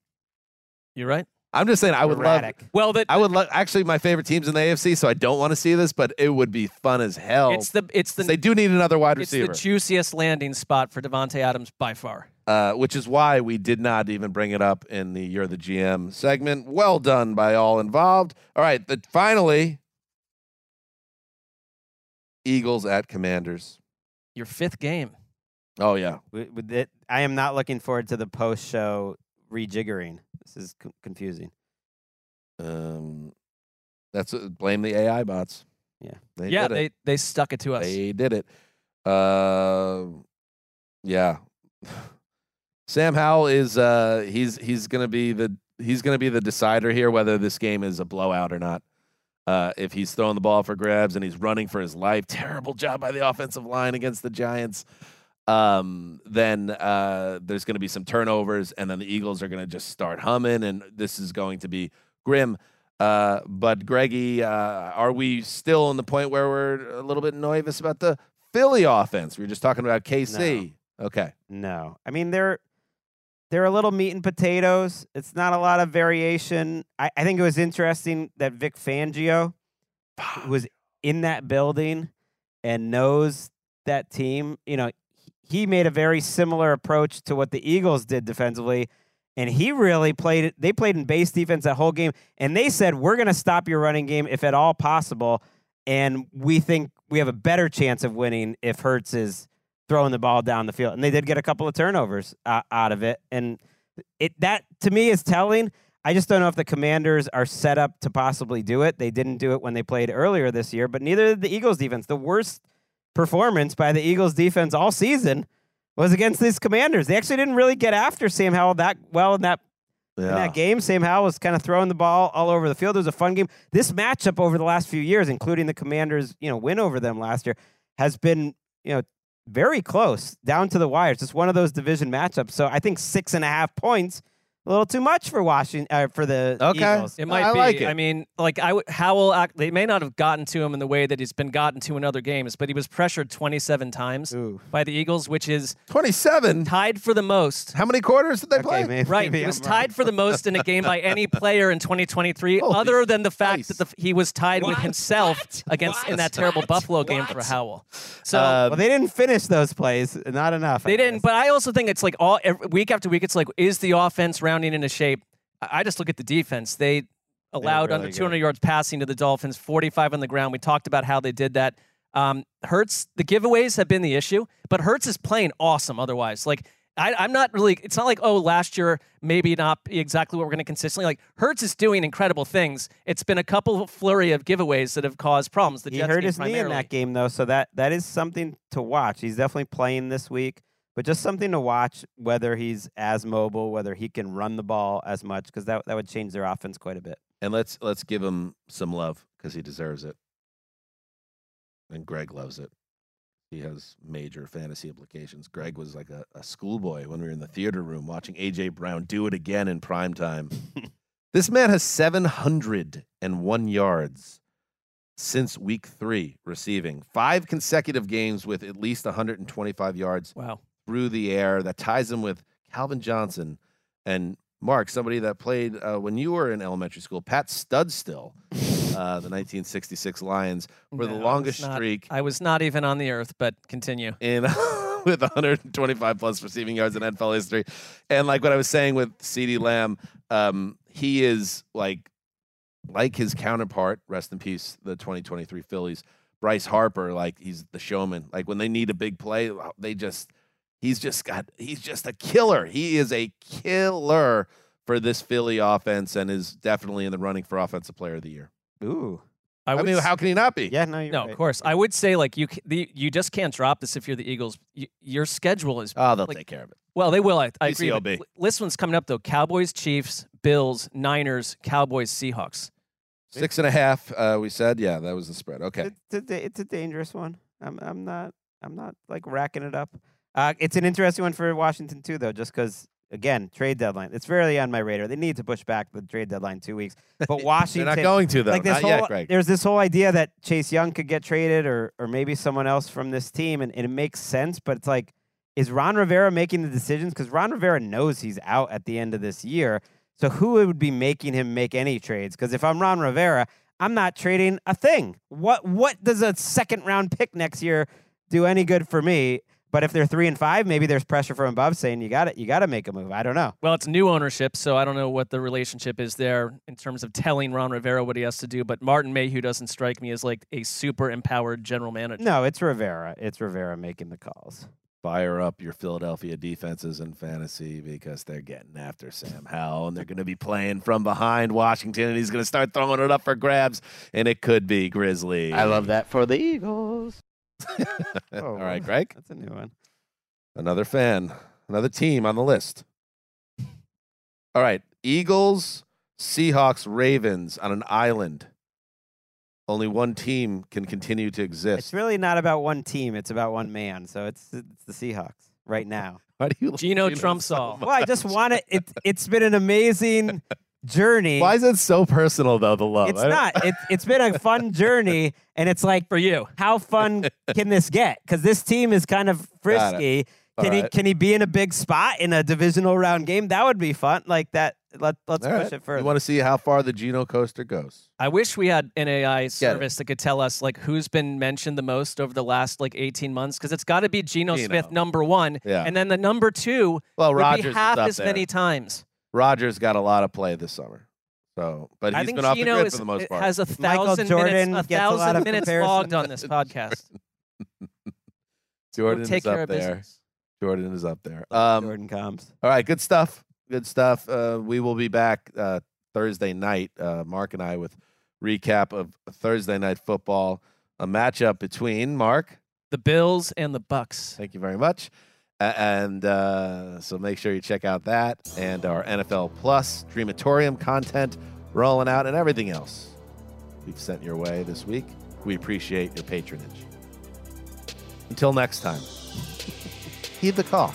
You're right. I'm just saying, I would love. Erratic. Well, that I would love. Actually, my favorite teams in the AFC, so I don't want to see this, but it would be fun as hell. it's the it's the they do need another wide it's receiver, It's the juiciest landing spot for Davante Adams by far. uh, which is why we did not even bring it up in the "You're the GM" segment. Well done by all involved. All right, the, finally, Eagles at Commanders. Your fifth game. Oh yeah, With- with it- I am not looking forward to the post-show rejiggering. This is co- confusing. um, that's uh, blame the AI bots. Yeah. they yeah, did it. they they stuck it to us. They did it. Uh, yeah. Sam Howell is uh he's he's gonna be the he's gonna be the decider here whether this game is a blowout or not. Uh, if he's throwing the ball for grabs and he's running for his life, terrible job by the offensive line against the Giants. Um, then uh, there's going to be some turnovers, and then the Eagles are going to just start humming, and this is going to be grim. Uh, but Greggy, uh, are we still in the point where we're a little bit nervous about the Philly offense? We were just talking about KC. Okay. No, I mean they're they're a little meat and potatoes. It's not a lot of variation. I, I think it was interesting that Vic Fangio was in that building and knows that team. You know, he made a very similar approach to what the Eagles did defensively, and he really played. They played in base defense that whole game, and they said we're going to stop your running game if at all possible, and we think we have a better chance of winning if Hurts is throwing the ball down the field. And they did get a couple of turnovers uh, out of it, and it that to me is telling. I just don't know if the Commanders are set up to possibly do it. They didn't do it when they played earlier this year, but neither did the Eagles defense. The worst performance by the Eagles defense all season was against these Commanders. They actually didn't really get after Sam Howell that well in that in that game. Sam Howell was kind of throwing the ball all over the field. It was a fun game. This matchup over the last few years, including the Commanders, you know, win over them last year, has been you know very close down to the wires. It's just one of those division matchups. So I think six and a half points. A little too much for Washington uh, for the Okay. Eagles. It might I be. like it. I mean, like I Howell. Act, they may not have gotten to him in the way that he's been gotten to in other games, but he was pressured 27 times Ooh. by the Eagles, which is 27. tied for the most. How many quarters did they Okay, play? maybe, Right, maybe he was I'm wrong. tied for the most in a game by any player in 2023, Holy other than the fact Christ. that the, he was tied with himself What? against in that terrible Buffalo game for Howell. So Uh, Well, they didn't finish those plays. Not enough. I they didn't, guess. but I also think it's like all every, week after week. It's like, is the offense rounding into shape? I just look at the defense. They allowed really under good. 200 yards passing to the Dolphins, 45 on the ground. We talked about how they did that. Um, Hurts, the giveaways have been the issue, but Hurts is playing awesome. Otherwise, like I, I'm not really. It's not like oh, last year maybe not exactly what we're going to consistently like. Hurts is doing incredible things. It's been a couple flurry of giveaways that have caused problems. The he Jets hurt his knee in that game though, so that that is something to watch. He's definitely playing this week, but just something to watch whether he's as mobile, whether he can run the ball as much, because that that would change their offense quite a bit. And let's let's give him some love because he deserves it. And Greg loves it. He has major fantasy implications. Greg was like a, a schoolboy when we were in the theater room watching AJ Brown do it again in prime time. this man has 701 yards since week three receiving. Five consecutive games with at least 125 yards Wow. Through the air. That ties him with Calvin Johnson and Mark, somebody that played uh, when you were in elementary school. Pat Studstill, uh, the 1966 Lions, for the No, I longest not- streak I was not even on the earth, but continue. in with 125 plus receiving yards in NFL history. And like what I was saying with CeeDee Lamb, um, he is like like his counterpart, rest in peace, the 2023 Phillies, Bryce Harper, like he's the showman. Like when they need a big play, they just he's just got he's just a killer. He is a killer for this Philly offense and is definitely in the running for offensive player of the year. Ooh, I, would mean, s- how can he not be? yeah, no, you're no, right. of course. I would say like you the, you just can't drop this if you're the Eagles. Y your schedule is Oh, they'll Like- take care of it. well. They will. I, I agree. but This one's coming up though: Cowboys, Chiefs, Bills, Niners, Cowboys, Seahawks. Six and a half, uh, we said. Yeah, that was the spread. Okay. It's a, it's a dangerous one. I'm I'm not I'm not like racking it up. Uh, it's an interesting one for Washington too, though, just because again trade deadline. It's rarely on my radar. They need to push back the trade deadline two weeks, but Washington They're not going to, though. like this not whole yet, Greg. there's this whole idea that Chase Young could get traded or or maybe someone else from this team, and, and it makes sense. But it's like, is Ron Rivera making the decisions? Because Ron Rivera knows he's out at the end of this year. So who would be making him make any trades? Because if I'm Ron Rivera, I'm not trading a thing. What what does a second round pick next year do any good for me? But if they're three and five, maybe there's pressure from above saying you got it, you got to make a move. I don't know. Well, it's new ownership, so I don't know what the relationship is there in terms of telling Ron Rivera what he has to do. But Martin Mayhew doesn't strike me as like a super empowered general manager. No, it's Rivera. It's Rivera making the calls. Fire up your Philadelphia defenses in fantasy because they're getting after Sam Howell and they're going to be playing from behind Washington and he's going to start throwing it up for grabs and it could be Grizzly. I love that for the Eagles. Oh, all right, Greg. That's a new one. Another fan, another team on the list. All right, Eagles, Seahawks, Ravens on an island. Only one team can continue to exist. It's really not about one team. It's about one man. So it's it's the Seahawks right now. Why do you like Geno Geno trumps so all. much? Well, I just want it. it it's been an amazing journey. Why is it so personal though? The love. It's don't- It's it's been a fun journey, and it's like For you, how fun can this get? Because this team is kind of Got it. frisky. All Can he right. can he be in a big spot in a divisional round game? That would be fun. Like that. Let let's All push right. it further. You want to see how far the Geno coaster goes? I wish we had an AI service that could tell us like who's been mentioned the most over the last like 18 months because it's got to be Geno Geno. Smith number one, Yeah. and then the number two Well, would Rodgers be half as there. many times. Rodgers got a lot of play this summer, so but I he's think been off the grid is, for the most it part. has a thousand Jordan minutes, a gets a lot thousand of minutes logged on this podcast. Jordan Take is care up there. Jordan is up there. Um, Jordan comes. all right, good stuff. Good stuff. Uh, we will be back uh, Thursday night. Uh, Mark and I with recap of Thursday night football, a matchup between Mark. The Bills and the Bucks. Thank you very much. And uh, so make sure you check out that and our NFL Plus Dreamatorium content rolling out and everything else we've sent your way this week. We appreciate your patronage. Until next time, heed the call.